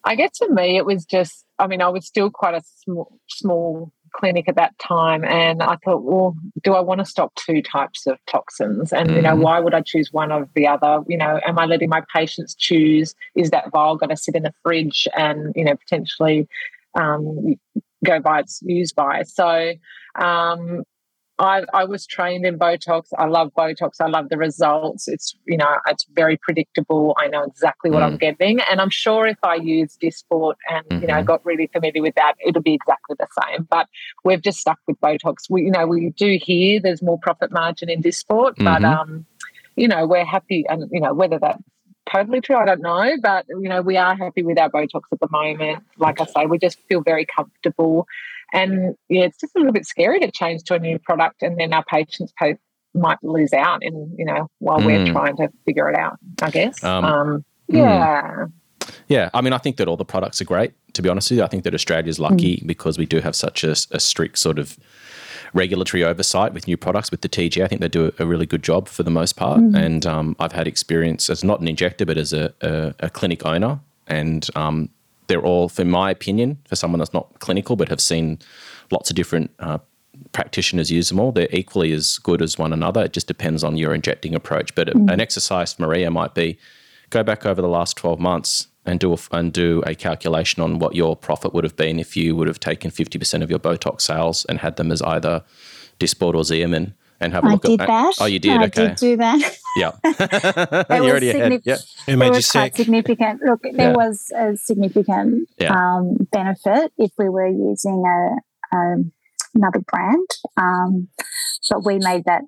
I guess for me, it was just. I mean, I was still quite a small, small clinic at that time and I thought, well, do I want to stop two types of toxins? And, mm. you know, mm. why would I choose one of the other? You know, am I letting my patients choose? Is that vial going to sit in the fridge and, you know, potentially um, go by its use by? So um, I, I was trained in Botox. I love Botox. I love the results. It's you know it's very predictable. I know exactly what mm. I'm getting, and I'm sure if I use Dysport and mm-hmm. you know mm-hmm. got really familiar with that, it'll be exactly the same. But we've just stuck with Botox. We you know we do hear there's more profit margin in Dysport, mm-hmm. but um, you know we're happy, and you know whether that's totally true. I don't know, but you know, we are happy with our Botox at the moment. Like I say, we just feel very comfortable. And yeah, it's just a little bit scary to change to a new product and then our patients pay, might lose out in, you know, while mm. we're trying to figure it out, I guess. Um, um, hmm. yeah. Mm. Yeah, I mean, I think that all the products are great. To be honest with you, I think that Australia's lucky mm. because we do have such a, a, strict sort of regulatory oversight with new products. With the TG, I think they do a, really good job for the most part. Mm. And um, I've had experience as not an injector, but as a, a, a clinic owner, and um, they're all, for my opinion, for someone that's not clinical but have seen lots of different uh, practitioners use them all, they're equally as good as one another. It just depends on your injecting approach. But mm. an exercise Maria might be go back over the last 12 months and do a, and do a calculation on what your profit would have been if you would have taken 50% of your Botox sales and had them as either Dysport or Xeomin and have a I look did at that. Oh, you did? I okay. did do that. Yeah. you already ahead. Yeah. It made it was quite significant. Look, there yeah. was a significant yeah. um, benefit if we were using a, a another brand, um, but we made that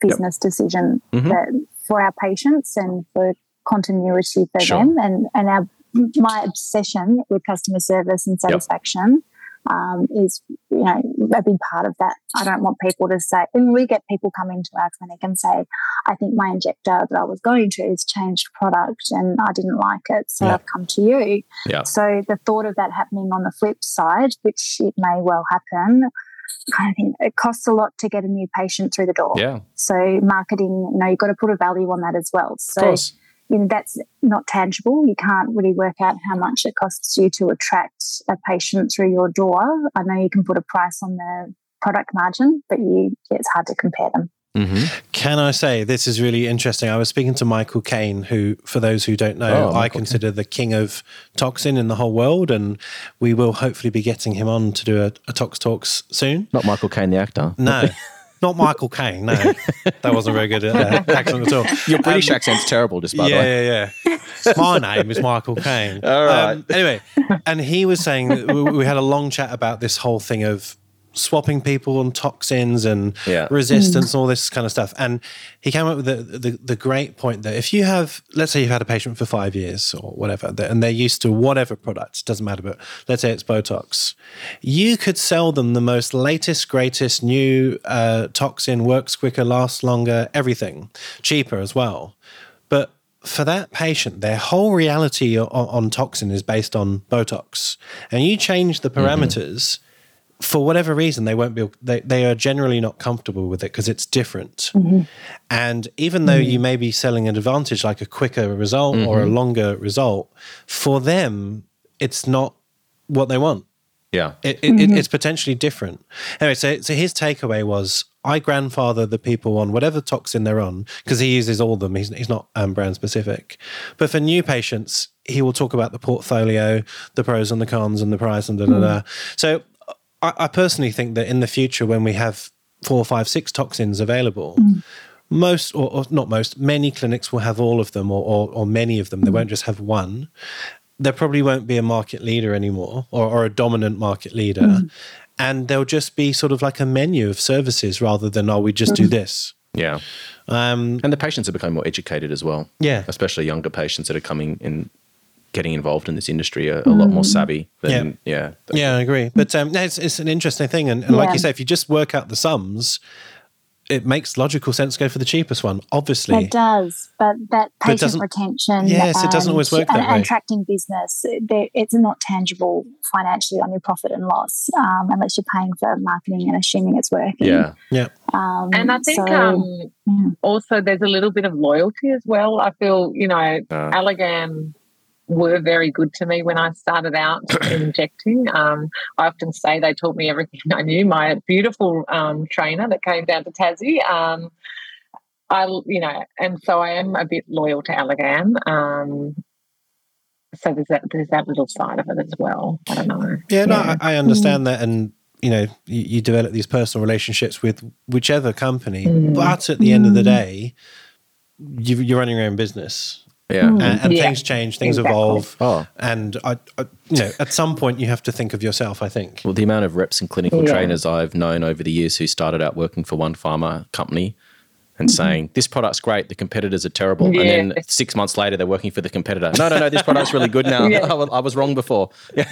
business yep. decision mm-hmm. that for our patients and for continuity for sure. them and and our my obsession with customer service and satisfaction. Yep um, is you know a big part of that. I don't want people to say, and we get people come into our clinic and say, "I think my injector that I was going to is changed product, and I didn't like it, so yeah. I've come to you." Yeah. So the thought of that happening on the flip side, which it may well happen, kind of thing. It costs a lot to get a new patient through the door. Yeah. So marketing, you know, you've got to put a value on that as well. So you know, that's not tangible. You can't really work out how much it costs you to attract a patient through your door. I know you can put a price on the product margin, but you, it's hard to compare them. Mm-hmm. Can I say this is really interesting? I was speaking to Michael Kane, who, for those who don't know, oh, I consider Kane. the king of toxin in the whole world, and we will hopefully be getting him on to do a, a Tox Talks soon. Not Michael Caine, the actor. No. Not Michael Caine. No, that wasn't very good uh, accent at all. Your British um, accent's terrible, just by yeah, the way. Yeah, yeah, yeah. My name is Michael Caine. All right. Um, anyway, and he was saying we, we had a long chat about this whole thing of swapping people on toxins and yeah. resistance mm. and all this kind of stuff. And he came up with the, the, the great point that if you have, let's say you've had a patient for five years or whatever, and they're used to whatever product, doesn't matter, but let's say it's Botox, you could sell them the most latest, greatest new uh, toxin, works quicker, lasts longer, everything, cheaper as well. But for that patient, their whole reality on, on, toxin is based on Botox. And you change the mm-hmm. parameters. Mm-hmm for whatever reason they won't be they, they are generally not comfortable with it because it's different mm-hmm. and even though mm-hmm. you may be selling an advantage like a quicker result mm-hmm. or a mm-hmm. longer result for them it's not what they want yeah it, it, it, it's potentially different anyway so, so his takeaway was i grandfather the people on whatever toxin they're on because he uses all of them he's, he's not um, brand specific but for new patients he will talk about the portfolio the pros and the cons and the price and da da da mm. so I, I, personally think that in the future, when we have four, five, six toxins available, mm. most, or, or, not most, many clinics will have all of them or, or, or many of them. Mm. They won't just have one. There probably won't be a market leader anymore or, or a dominant market leader. Mm. and there'll just be sort of like a menu of services rather than oh we just do this. Yeah. Um, And the patients have become more educated as well. Yeah. Especially younger patients that are coming in, getting involved in this industry are a lot more savvy than, yeah. yeah, I agree. But um, no, it's, it's an interesting thing, and, and like you say, if you just work out the sums, it makes logical sense to go for the cheapest one. Obviously, It does, but that But it patient doesn't- retention, Yes, it doesn't always and- work that and, way. attracting business, it's not tangible financially on your profit and loss um, unless you're paying for marketing and assuming it's working. Yeah. yeah, Um, And I think so- um, yeah. also there's a little bit of loyalty as well. I feel, you know, Uh, Allergan were very good to me when I started out injecting. Um, I often say they taught me everything I knew. My beautiful um, trainer that came down to Tassie. Um, I, you know, and so I am a bit loyal to Allergan. Um, so there's that there's that little side of it as well. I don't know. yeah. No, Yeah. I, I understand that, and you know, you, you develop these personal relationships with whichever company, Mm. but at the end of the day, you, you're running your own business, Yeah. Mm. and, and Yeah, things change, things exactly. evolve, Oh. and I, I, you know, at some point you have to think of yourself. I think. Well, the amount of reps and clinical Yeah. trainers I've known over the years who started out working for one pharma company and mm-hmm. saying, this product's great, the competitors are terrible. And then six months later, they're working for the competitor. No, no, no, this product's really good now. Yeah. I, was, I was wrong before. Yeah.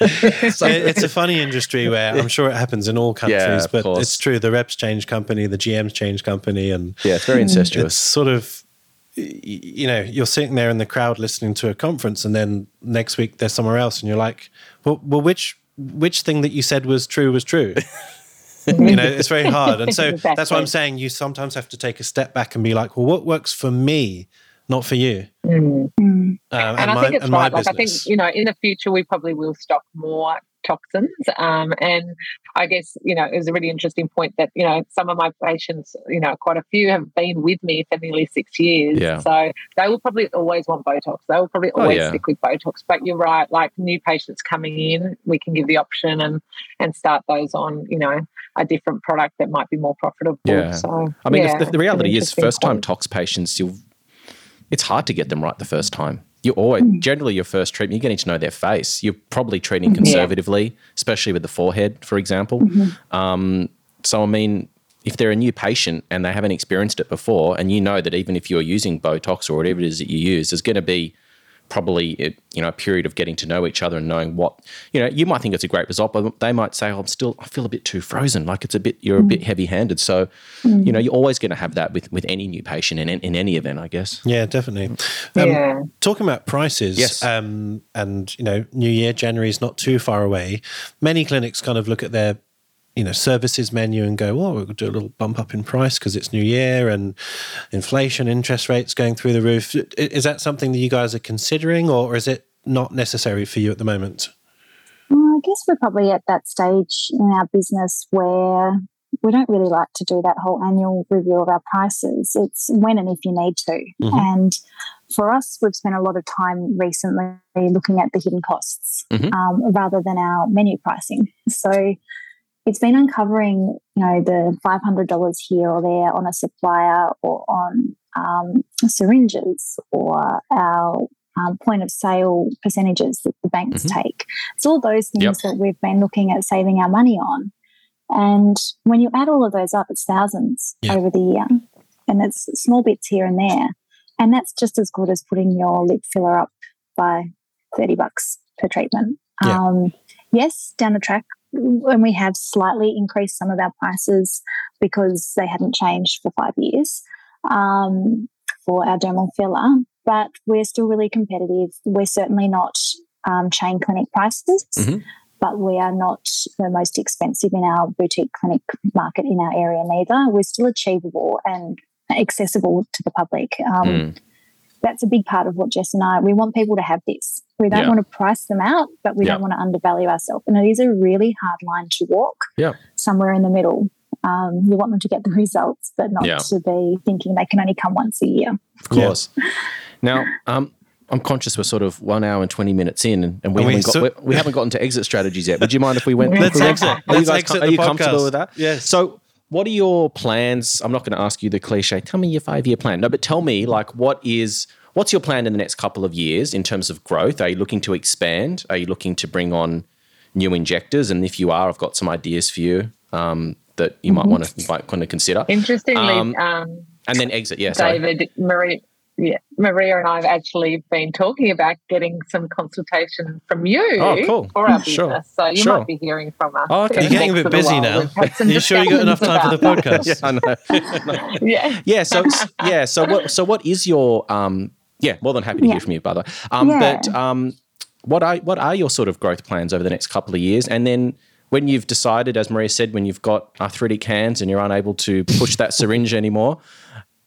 It- it's a funny industry where I'm sure it happens in all countries, Yeah, but course. it's true. The reps change company, the GMs change company, and Yeah, it's very it's incestuous. sort of y- you know you're sitting there in the crowd listening to a conference and then next week they're somewhere else and you're like well, well which which thing that you said was true was true. You know it's very hard. And so that's why i'm saying. You sometimes have to take a step back and be like well what works for me not for you? Mm. um, and, and I my, think it's right. Like I think you know, in the future we probably will stock more toxins. Um, and I guess you know it was a really interesting point that you know some of my patients, you know, quite a few have been with me for nearly six years. Yeah. So they will probably always want Botox. They will probably Oh, always yeah. stick with Botox. But you're right. Like new patients coming in, we can give the option and and start those on you know a different product that might be more profitable. Yeah. So I mean, yeah, the, the reality is, first time tox patients, you'll, it's hard to get them right the first time. You always, Hmm. generally, your first treatment, you're getting to know their face. You're probably treating conservatively, especially with the forehead, for example. Mm-hmm. Um, so, I mean, if they're a new patient and they haven't experienced it before, and you know that even if you're using Botox or whatever it is that you use, there's going to be probably a- you know a period of getting to know each other and knowing what you know you might think it's a great result but they might say oh, i'm still i feel a bit too frozen like it's a bit you're a bit heavy handed so you know you're always going to have that with with any new patient in, in any event i guess. Yeah definitely. Um, Yeah. talking about prices Yes. um, and you know new year january is not too far away. Many clinics kind of look at their you know services menu and go oh we'll do a little bump up in price because it's new year and inflation interest rates going through the roof is that something that you guys are considering or is it not necessary for you at the moment Well, I guess we're probably at that stage in our business where we don't really like to do that whole annual review of our prices. It's when and if you need to. Mhm. And for us, we've spent a lot of time recently looking at the hidden costs Mhm. um, rather than our menu pricing. So it's been uncovering, you know, the five hundred dollars here or there on a supplier or on um, syringes or our um, point of sale percentages that the banks Mhm. take. It's all those things Yep. that we've been looking at saving our money on. And when you add all of those up, it's thousands Yeah. over the year. And it's small bits here and there. And that's just as good as putting your lip filler up by 30 bucks per treatment. Yeah. Um, yes, down the track, when we have slightly increased some of our prices because they hadn't changed for five years um, for our dermal filler, but we're still really competitive. We're certainly not um, chain clinic prices, Mhm. but we are not the most expensive in our boutique clinic market in our area neither. We're still achievable and accessible to the public. Um, Mm. That's a big part of what Jess and I, we want people to have this. We don't Yeah. want to price them out, but we Yeah. don't want to undervalue ourselves. And it is a really hard line to walk Yeah. somewhere in the middle. Um, you want them to get the results, but not Yeah. to be thinking they can only come once a year. Of course. Now, um, I'm conscious we're sort of one hour and 20 minutes in and, and we, Are haven't got, so- we, we haven't gotten to exit strategies yet. Would you mind if we went? if Let's exit. Are you Let's guys exit are you comfortable with that? Yes. So, what are your plans? I'm not going to ask you the cliche. Tell me your five year plan. No, but tell me like what is what's your plan in the next couple of years in terms of growth? Are you looking to expand? Are you looking to bring on new injectors? And if you are, I've got some ideas for you um, that you might want to might want to consider. Interestingly, Um, um, And then exit. Yeah. sorry. David, Maria, yeah, Maria and I have actually been talking about getting some consultation from you Oh, cool. for our Sure. business. So you Sure. might be hearing from us. Oh, okay. You're getting a bit busy while. now. We've had some Are you sure you got enough time for the podcast? Yeah, I know. about- Yeah. yeah. So yeah. So what? So what is your? Um, yeah. More than happy to Yeah. hear from you, by the way. Um, Yeah. But um, what are what are your sort of growth plans over the next couple of years? And then when you've decided, as Maria said, when you've got arthritic hands and you're unable to push that syringe anymore,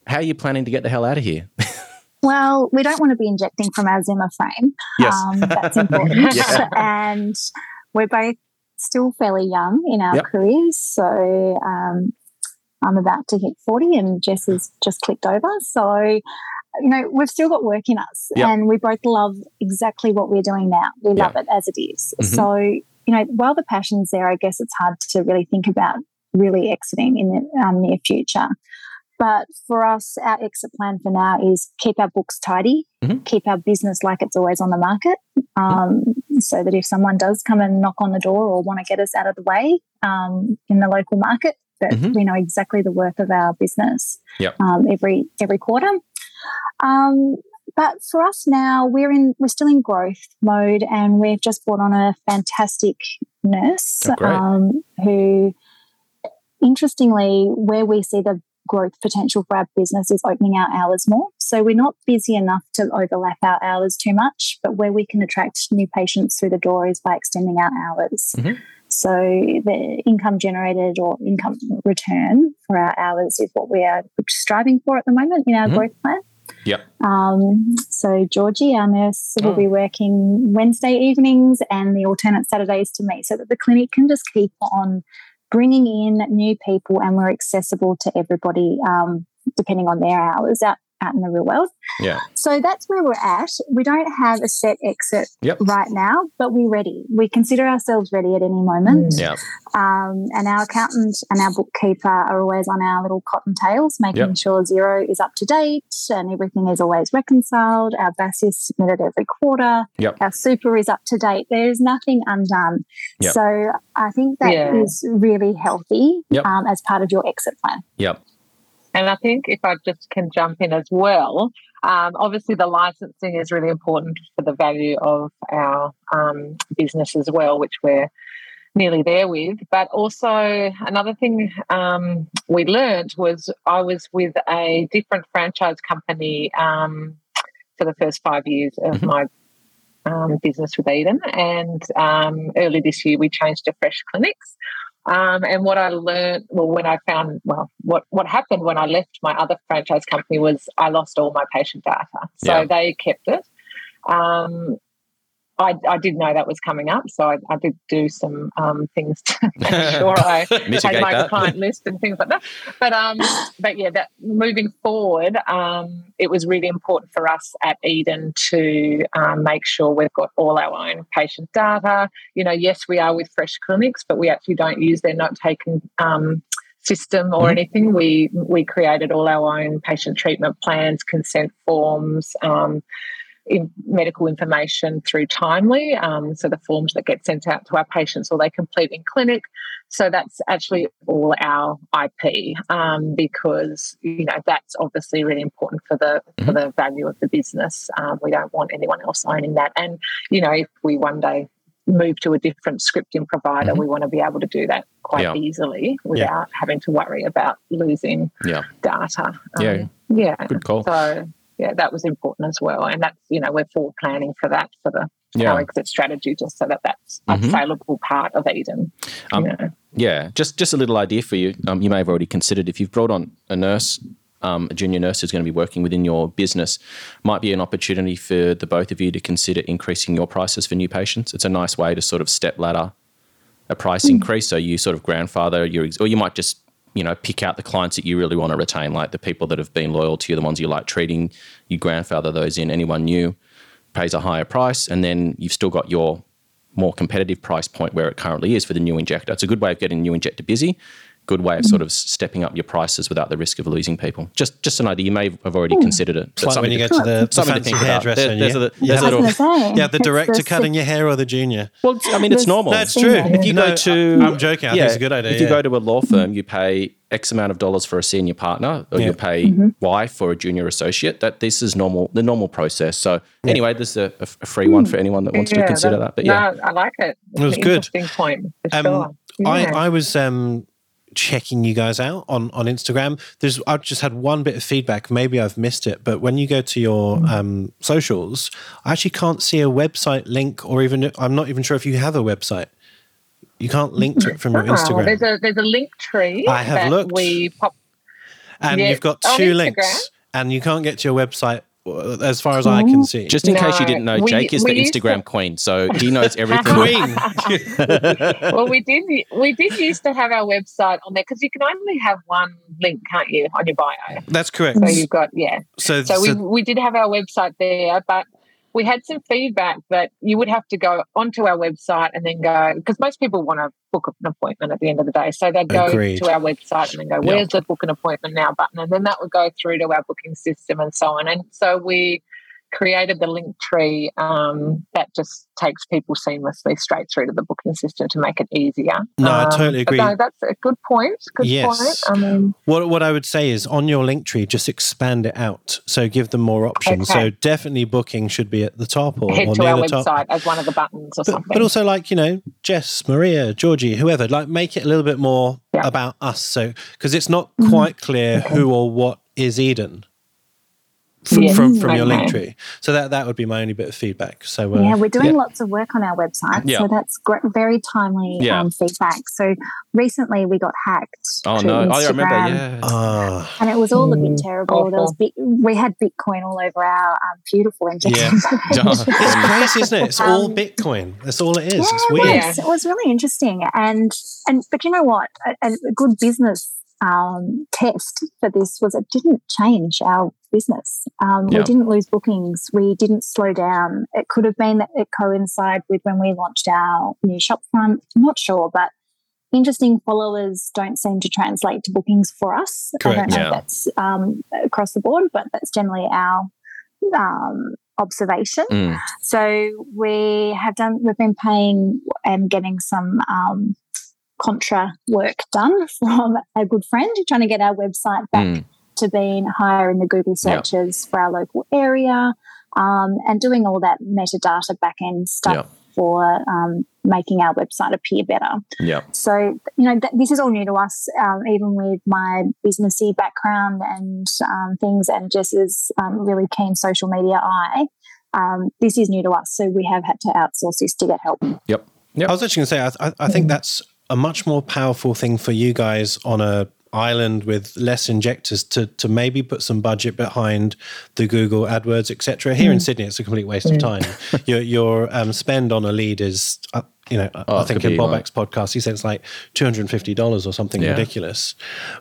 how are you planning to get the hell out of here? Well, we don't want to be injecting from our Zimmer frame. Yes. Um, that's important. Yeah. And we're both still fairly young in our Yep. careers. So um, I'm about to hit 40 and Jess has just clicked over. So, you know, we've still got work in us Yep. and we both love exactly what we're doing now. We love it as it is. Mhm. So, you know, while the passion's there, I guess it's hard to really think about really exiting in the um, near future. But for us, our exit plan for now is keep our books tidy, Mhm. keep our business like it's always on the market, um, so that if someone does come and knock on the door or want to get us out of the way um, in the local market, that Mhm. we know exactly the worth of our business Yep. um, every every quarter. Um, but for us now, we're in we're still in growth mode, and we've just brought on a fantastic nurse Oh, um, who, interestingly, where we see the growth potential for our business is opening our hours more. So we're not busy enough to overlap our hours too much, but where we can attract new patients through the door is by extending our hours. Mhm. So the income generated or income return for our hours is what we are striving for at the moment in our Mhm. growth plan. Yep. Um, so Georgie, our nurse, will Oh. be working Wednesday evenings and the alternate Saturdays to me, so that the clinic can just keep on bringing in new people and we're accessible to everybody, um, depending on their hours. Out out in the real world. Yeah. So that's where we're at. We don't have a set exit Yep. right now, but we're ready. We consider ourselves ready at any moment. Yeah. Um, and our accountant and our bookkeeper are always on our little cottontails, making Yep. sure Xero is up to date and everything is always reconciled. Our BAS is submitted every quarter. Yep. Our super is up to date. There's nothing undone. Yep. So I think that is Yeah. really healthy Yep. um, as part of your exit plan. Yep. And I think if I just can jump in as well, um, obviously the licensing is really important for the value of our um, business as well, which we're nearly there with. But also another thing um, we learned was I was with a different franchise company um, for the first five years of Mhm. my um, business with Eden, and um, early this year we changed to Fresh Clinics. Um, and what I learned, well, when I found, well, what, what happened when I left my other franchise company was I lost all my patient data. So Yeah. they kept it. Um, I, I did know that was coming up, so I, I did do some um, things to make sure I had my that. client list and things like that. But um, but yeah, that moving forward, um, it was really important for us at Eden to um, make sure we've got all our own patient data. You know, yes, we are with Fresh Clinics, but we actually don't use their note taking um, system or Mhm. anything. We we created all our own patient treatment plans, consent forms. Um, in medical information through Timely, um, so the forms that get sent out to our patients or they complete in clinic. So that's actually all our IP um, because you know that's obviously really important for the for the value of the business. Um, we don't want anyone else owning that, and you know if we one day move to a different scripting provider, Mhm. we want to be able to do that quite Yeah. easily without having to worry about losing Yeah. data. Yeah. Um, yeah. Good call. So yeah, that was important as well, and that's you know we're full planning for that for the Yeah. our exit strategy, just so that that's Mhm. a saleable part of Eden. Um, you know. Yeah, just just a little idea for you. Um, you may have already considered if you've brought on a nurse, um, a junior nurse who's going to be working within your business, might be an opportunity for the both of you to consider increasing your prices for new patients. It's a nice way to sort of step ladder a price increase. So you sort of grandfather your, ex- or you might just you know pick out the clients that you really want to retain, like the people that have been loyal to you, the ones you like treating. You grandfather those in. Anyone new pays a higher price, and then you've still got your more competitive price point where it currently is for the new injector. It's a good way of getting new injector busy. Good way of sort of stepping up your prices without the risk of losing people. Just just an idea. You may have already considered it. It's like when you go to the, the something to fancy think about. hairdresser. There- there's you- a- there's have- a I was going to say. yeah, the director the cutting your hair or the junior. Well, I mean, it's normal. That's true. If you No, go to, I'm joking. I think it's a good idea, If you yeah. go to a law firm, you pay X amount of dollars for a senior partner, or Yeah. you pay Y for a junior associate. That this is normal, the normal process. So anyway, this is a, a a free one for anyone that wants to consider that. But yeah, no, I like it. It was An good. Interesting point. For Um, sure. Yeah. I, I was um, checking you guys out on, on Instagram. There's I've just had one bit of feedback. Maybe I've missed it, but when you go to your Mm. um, socials, I actually can't see a website link, or even I'm not even sure if you have a website. You can't link to it from your Oh, Instagram, there's a there's a link tree I have that looked. we pop. and yeah, you've got two links, and you can't get to your website Uh, as far as I can oh. see. just in case you didn't know, we- Jake is the we used to- Instagram queen, so he knows everything. Queen. well, we did we did used to have our website on there because you can only have one link, can't you, on your bio? That's correct. So you've got yeah. So, So we so- we did have our website there, but we had some feedback that you would have to go onto our website and then go because most people want to book an appointment at the end of the day. So they'd go Agreed. to our website and then go. "Where's the book an appointment now?" button, and then that would go through to our booking system and so on. And so we created the link tree um, that just takes people seamlessly straight through to the booking system to make it easier. No, I Um, totally agree. no, that's a good point. Good Yes. point. I mean, What what I would say is on your link tree, just expand it out. So give them more options. Okay. So definitely booking should be at the top or, head or to near our the top. website as one of the buttons or But, something. but also like you know Jess, Maria, Georgie, whoever, like make it a little bit more Yeah. about us. So because it's not quite clear who or what is Eden f- Yes. from from your link tree. So that that would be my only bit of feedback. So uh, Yeah, we're doing yeah. lots of work on our website, Yeah. so that's great, very timely Yeah. um, feedback. So recently we got hacked. Oh through no! Oh, I remember. Instagram, Yeah. Ah, And it was all a bit terrible. There was awful. bit, we had Bitcoin all over our um, beautiful injection. it's crazy, isn't it? It's all Um, Bitcoin. That's all it is. Yeah, it's it was. It was really interesting, and and but you know what? A, a good business um, test for this was it didn't change our business. Um, Yeah. We didn't lose bookings. We didn't slow down. It could have been that it coincided with when we launched our new shopfront. I'm not sure, but interesting followers don't seem to translate to bookings for us. I Correct, don't know yeah. if that's um, across the board, but that's generally our um, observation. Mm. So we have done. We've been paying and getting some um, contra work done from a good friend, trying to get our website back Mm. to being higher in the Google Yeah. searches for our local area, um, and doing all that metadata backend stuff Yeah. for um, making our website appear better. Yeah. So, you know, th- this is all new to us, um, even with my businessy background and um, things, and Jess's um, really keen social media eye. Um, this is new to us, so we have had to outsource this to get help. Yep. Yep. I was actually going to say, I, I, I think that's a much more powerful thing for you guys on a island with less injectors to to maybe put some budget behind the Google AdWords, etc. Here in Sydney, it's a complete waste of time. your your um, spend on a lead is, uh, you know, Oh, I think in Bob like- X podcast, he said it's like two hundred and fifty dollars or something Yeah. ridiculous.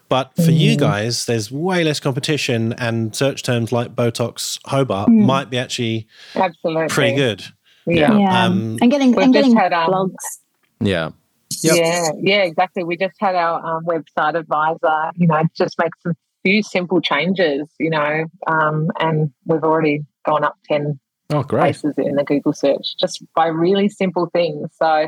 But for you guys, there's way less competition, and search terms like Botox Hobart might be actually Absolutely. pretty good. Yeah. Yeah, Um, and getting we've and getting um, blogs. Yeah. Yep. Yeah, yeah, exactly. We just had our um, website advisor, you know, just make some few simple changes, you know, um, and we've already gone up 10 Oh, great. places in the Google search just by really simple things. So,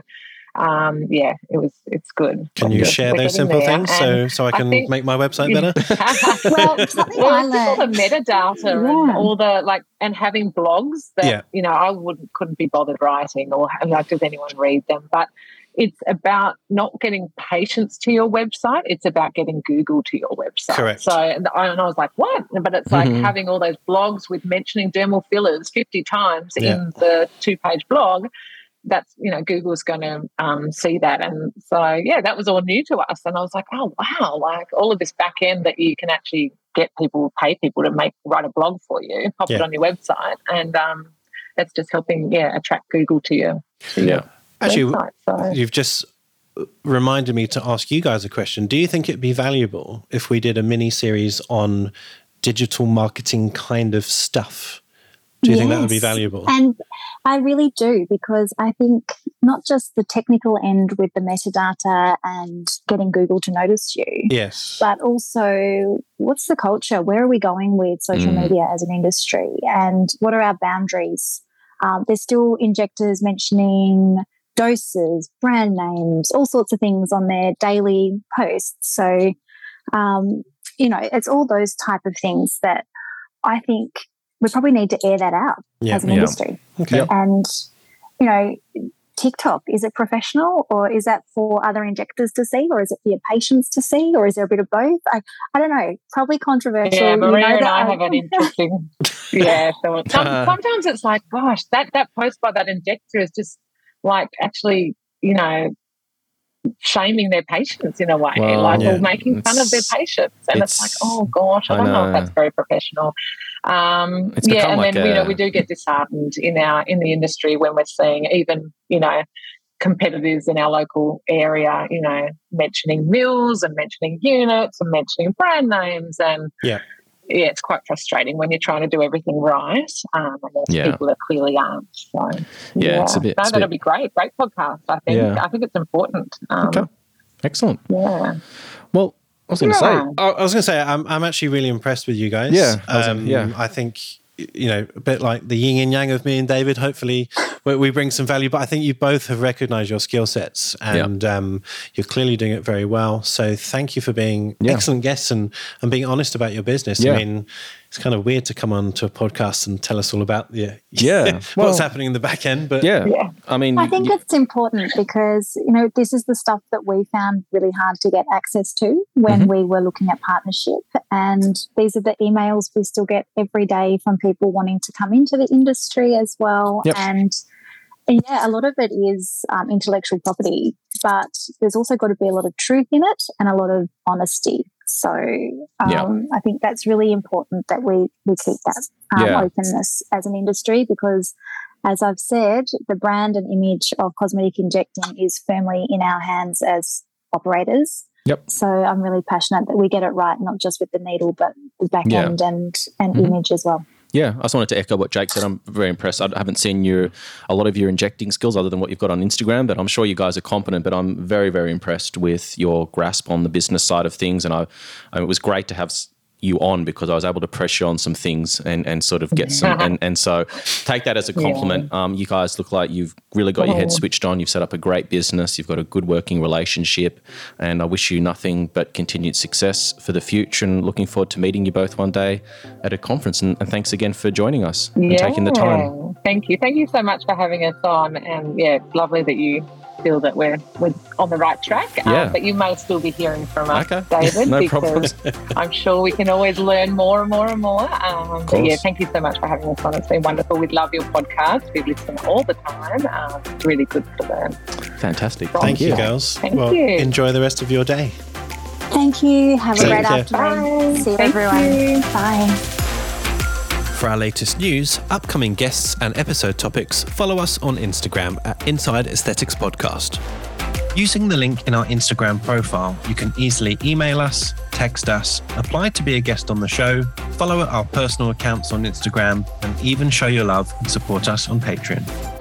um, yeah, it was, it's good. Can you Yeah. share We're those simple there, things so and so I I can think- make my website better? Well, well, just all the metadata and all the like, and having blogs that Yeah. you know I wouldn't couldn't be bothered writing, or like does anyone read them? But it's about not getting patients to your website; it's about getting Google to your website. Correct. So, and I, and I was like, "What?" But it's like Mhm. having all those blogs with mentioning dermal fillers fifty times Yeah. in the two-page blog. That's you know Google's going to um, see that, and so yeah, that was all new to us. And I was like, oh wow, like all of this back end that you can actually get people, pay people to make write a blog for you, pop it on your website, and um, that's just helping yeah attract Google to you to Yeah. Actually. So you've just reminded me to ask you guys a question. Do you think it'd be valuable if we did a mini series on digital marketing kind of stuff? Do you think that would be valuable? And I really do because I think not just the technical end with the metadata and getting Google to notice you, Yes. but also what's the culture? Where are we going with social Mm. media as an industry? And what are our boundaries? Um, there's still injectors mentioning doses, brand names, all sorts of things on their daily posts. So, um, you know, it's all those type of things that I think we probably need to air that out Yeah. as an Yeah. industry. Okay. Yep. And, you know, TikTok, is it professional or is that for other injectors to see or is it for your patients to see or is there a bit of both? I, I don't know. Probably controversial. Yeah, You know Maria and that I have an interesting. yeah, so some, sometimes it's like, gosh, that that post by that injector is just like actually, you know, shaming their patients in a way, Well, like yeah, or making fun of their patients, and it's, like, oh gosh, I I don't know. if that's very professional. Um, yeah, and like then you know we do get disheartened in our in the industry when we're seeing even you know competitors in our local area, you know, mentioning mills and mentioning units and mentioning brand names and Yeah. Yeah, it's quite frustrating when you're trying to do everything right, um, and there's Yeah. people that clearly aren't. So Yeah, it's a bit- No, it's a that'll bit- be great. Great podcast. I think. Yeah. I think it's important. Um, Okay. Excellent. Yeah. Well, I was going to Yeah. say, I I was going to say I'm I'm actually really impressed with you guys. Yeah, I um, yeah. I think you know a bit like the yin and yang of me and David. Hopefully, we, we bring some value. But I think you both have recognised your skill sets, and um, you're clearly doing it very well. So thank you for being Yeah. excellent guests and and being honest about your business. Yeah. I mean. It's kind of weird to come on to a podcast and tell us all about the Yeah, what's well- happening in the back end. But yeah. Yeah. I mean, I think y- it's important because you know this is the stuff that we found really hard to get access to when Mm-hmm. we were looking at partnership, and these are the emails we still get every day from people wanting to come into the industry as well. Yep. And yeah, a lot of it is um, intellectual property, but there's also got to be a lot of truth in it and a lot of honesty. So um, Yeah. I think that's really important that we we keep that um, Yeah. openness as an industry because as I've said, the brand and image of cosmetic injecting is firmly in our hands as operators. Yep. So I'm really passionate that we get it right, not just with the needle, but the back Yeah. end and, and Mhm. image as well. Yeah, I just wanted to echo what Jake said. I'm very impressed. I haven't seen your a lot of your injecting skills other than what you've got on Instagram, but I'm sure you guys are competent. But I'm very, very impressed with your grasp on the business side of things, and I, I it was great to have you on because I was able to press you on some things and, and sort of get some and, and so take that as a compliment. Um, you guys look like you've really got your head Oh. switched on. You've set up a great business. You've got a good working relationship, and I wish you nothing but continued success for the future. And looking forward to meeting you both one day at a conference. And, and thanks again for joining us and taking the time. Thank you. Thank you so much for having us on. And yeah, it's lovely that you feel that we're, we're on the right track. Um, but you may still be hearing from us, Okay. David, No because I'm sure we can always learn more and more and more. Um, but yeah, thank you so much for having us on. It's been wonderful. We love your podcast. We listen all the time. Um, it's really good to learn. Fantastic. thank you, Yeah. girls. Thank well, you. enjoy the rest of your day. Thank you. Have a great afternoon. Bye. See you, everyone. you. Bye. For our latest news, upcoming guests, and episode topics, follow us on Instagram at Inside Aesthetics Podcast. Using the link in our Instagram profile, you can easily email us, text us, apply to be a guest on the show, follow our personal accounts on Instagram, and even show your love and support us on Patreon.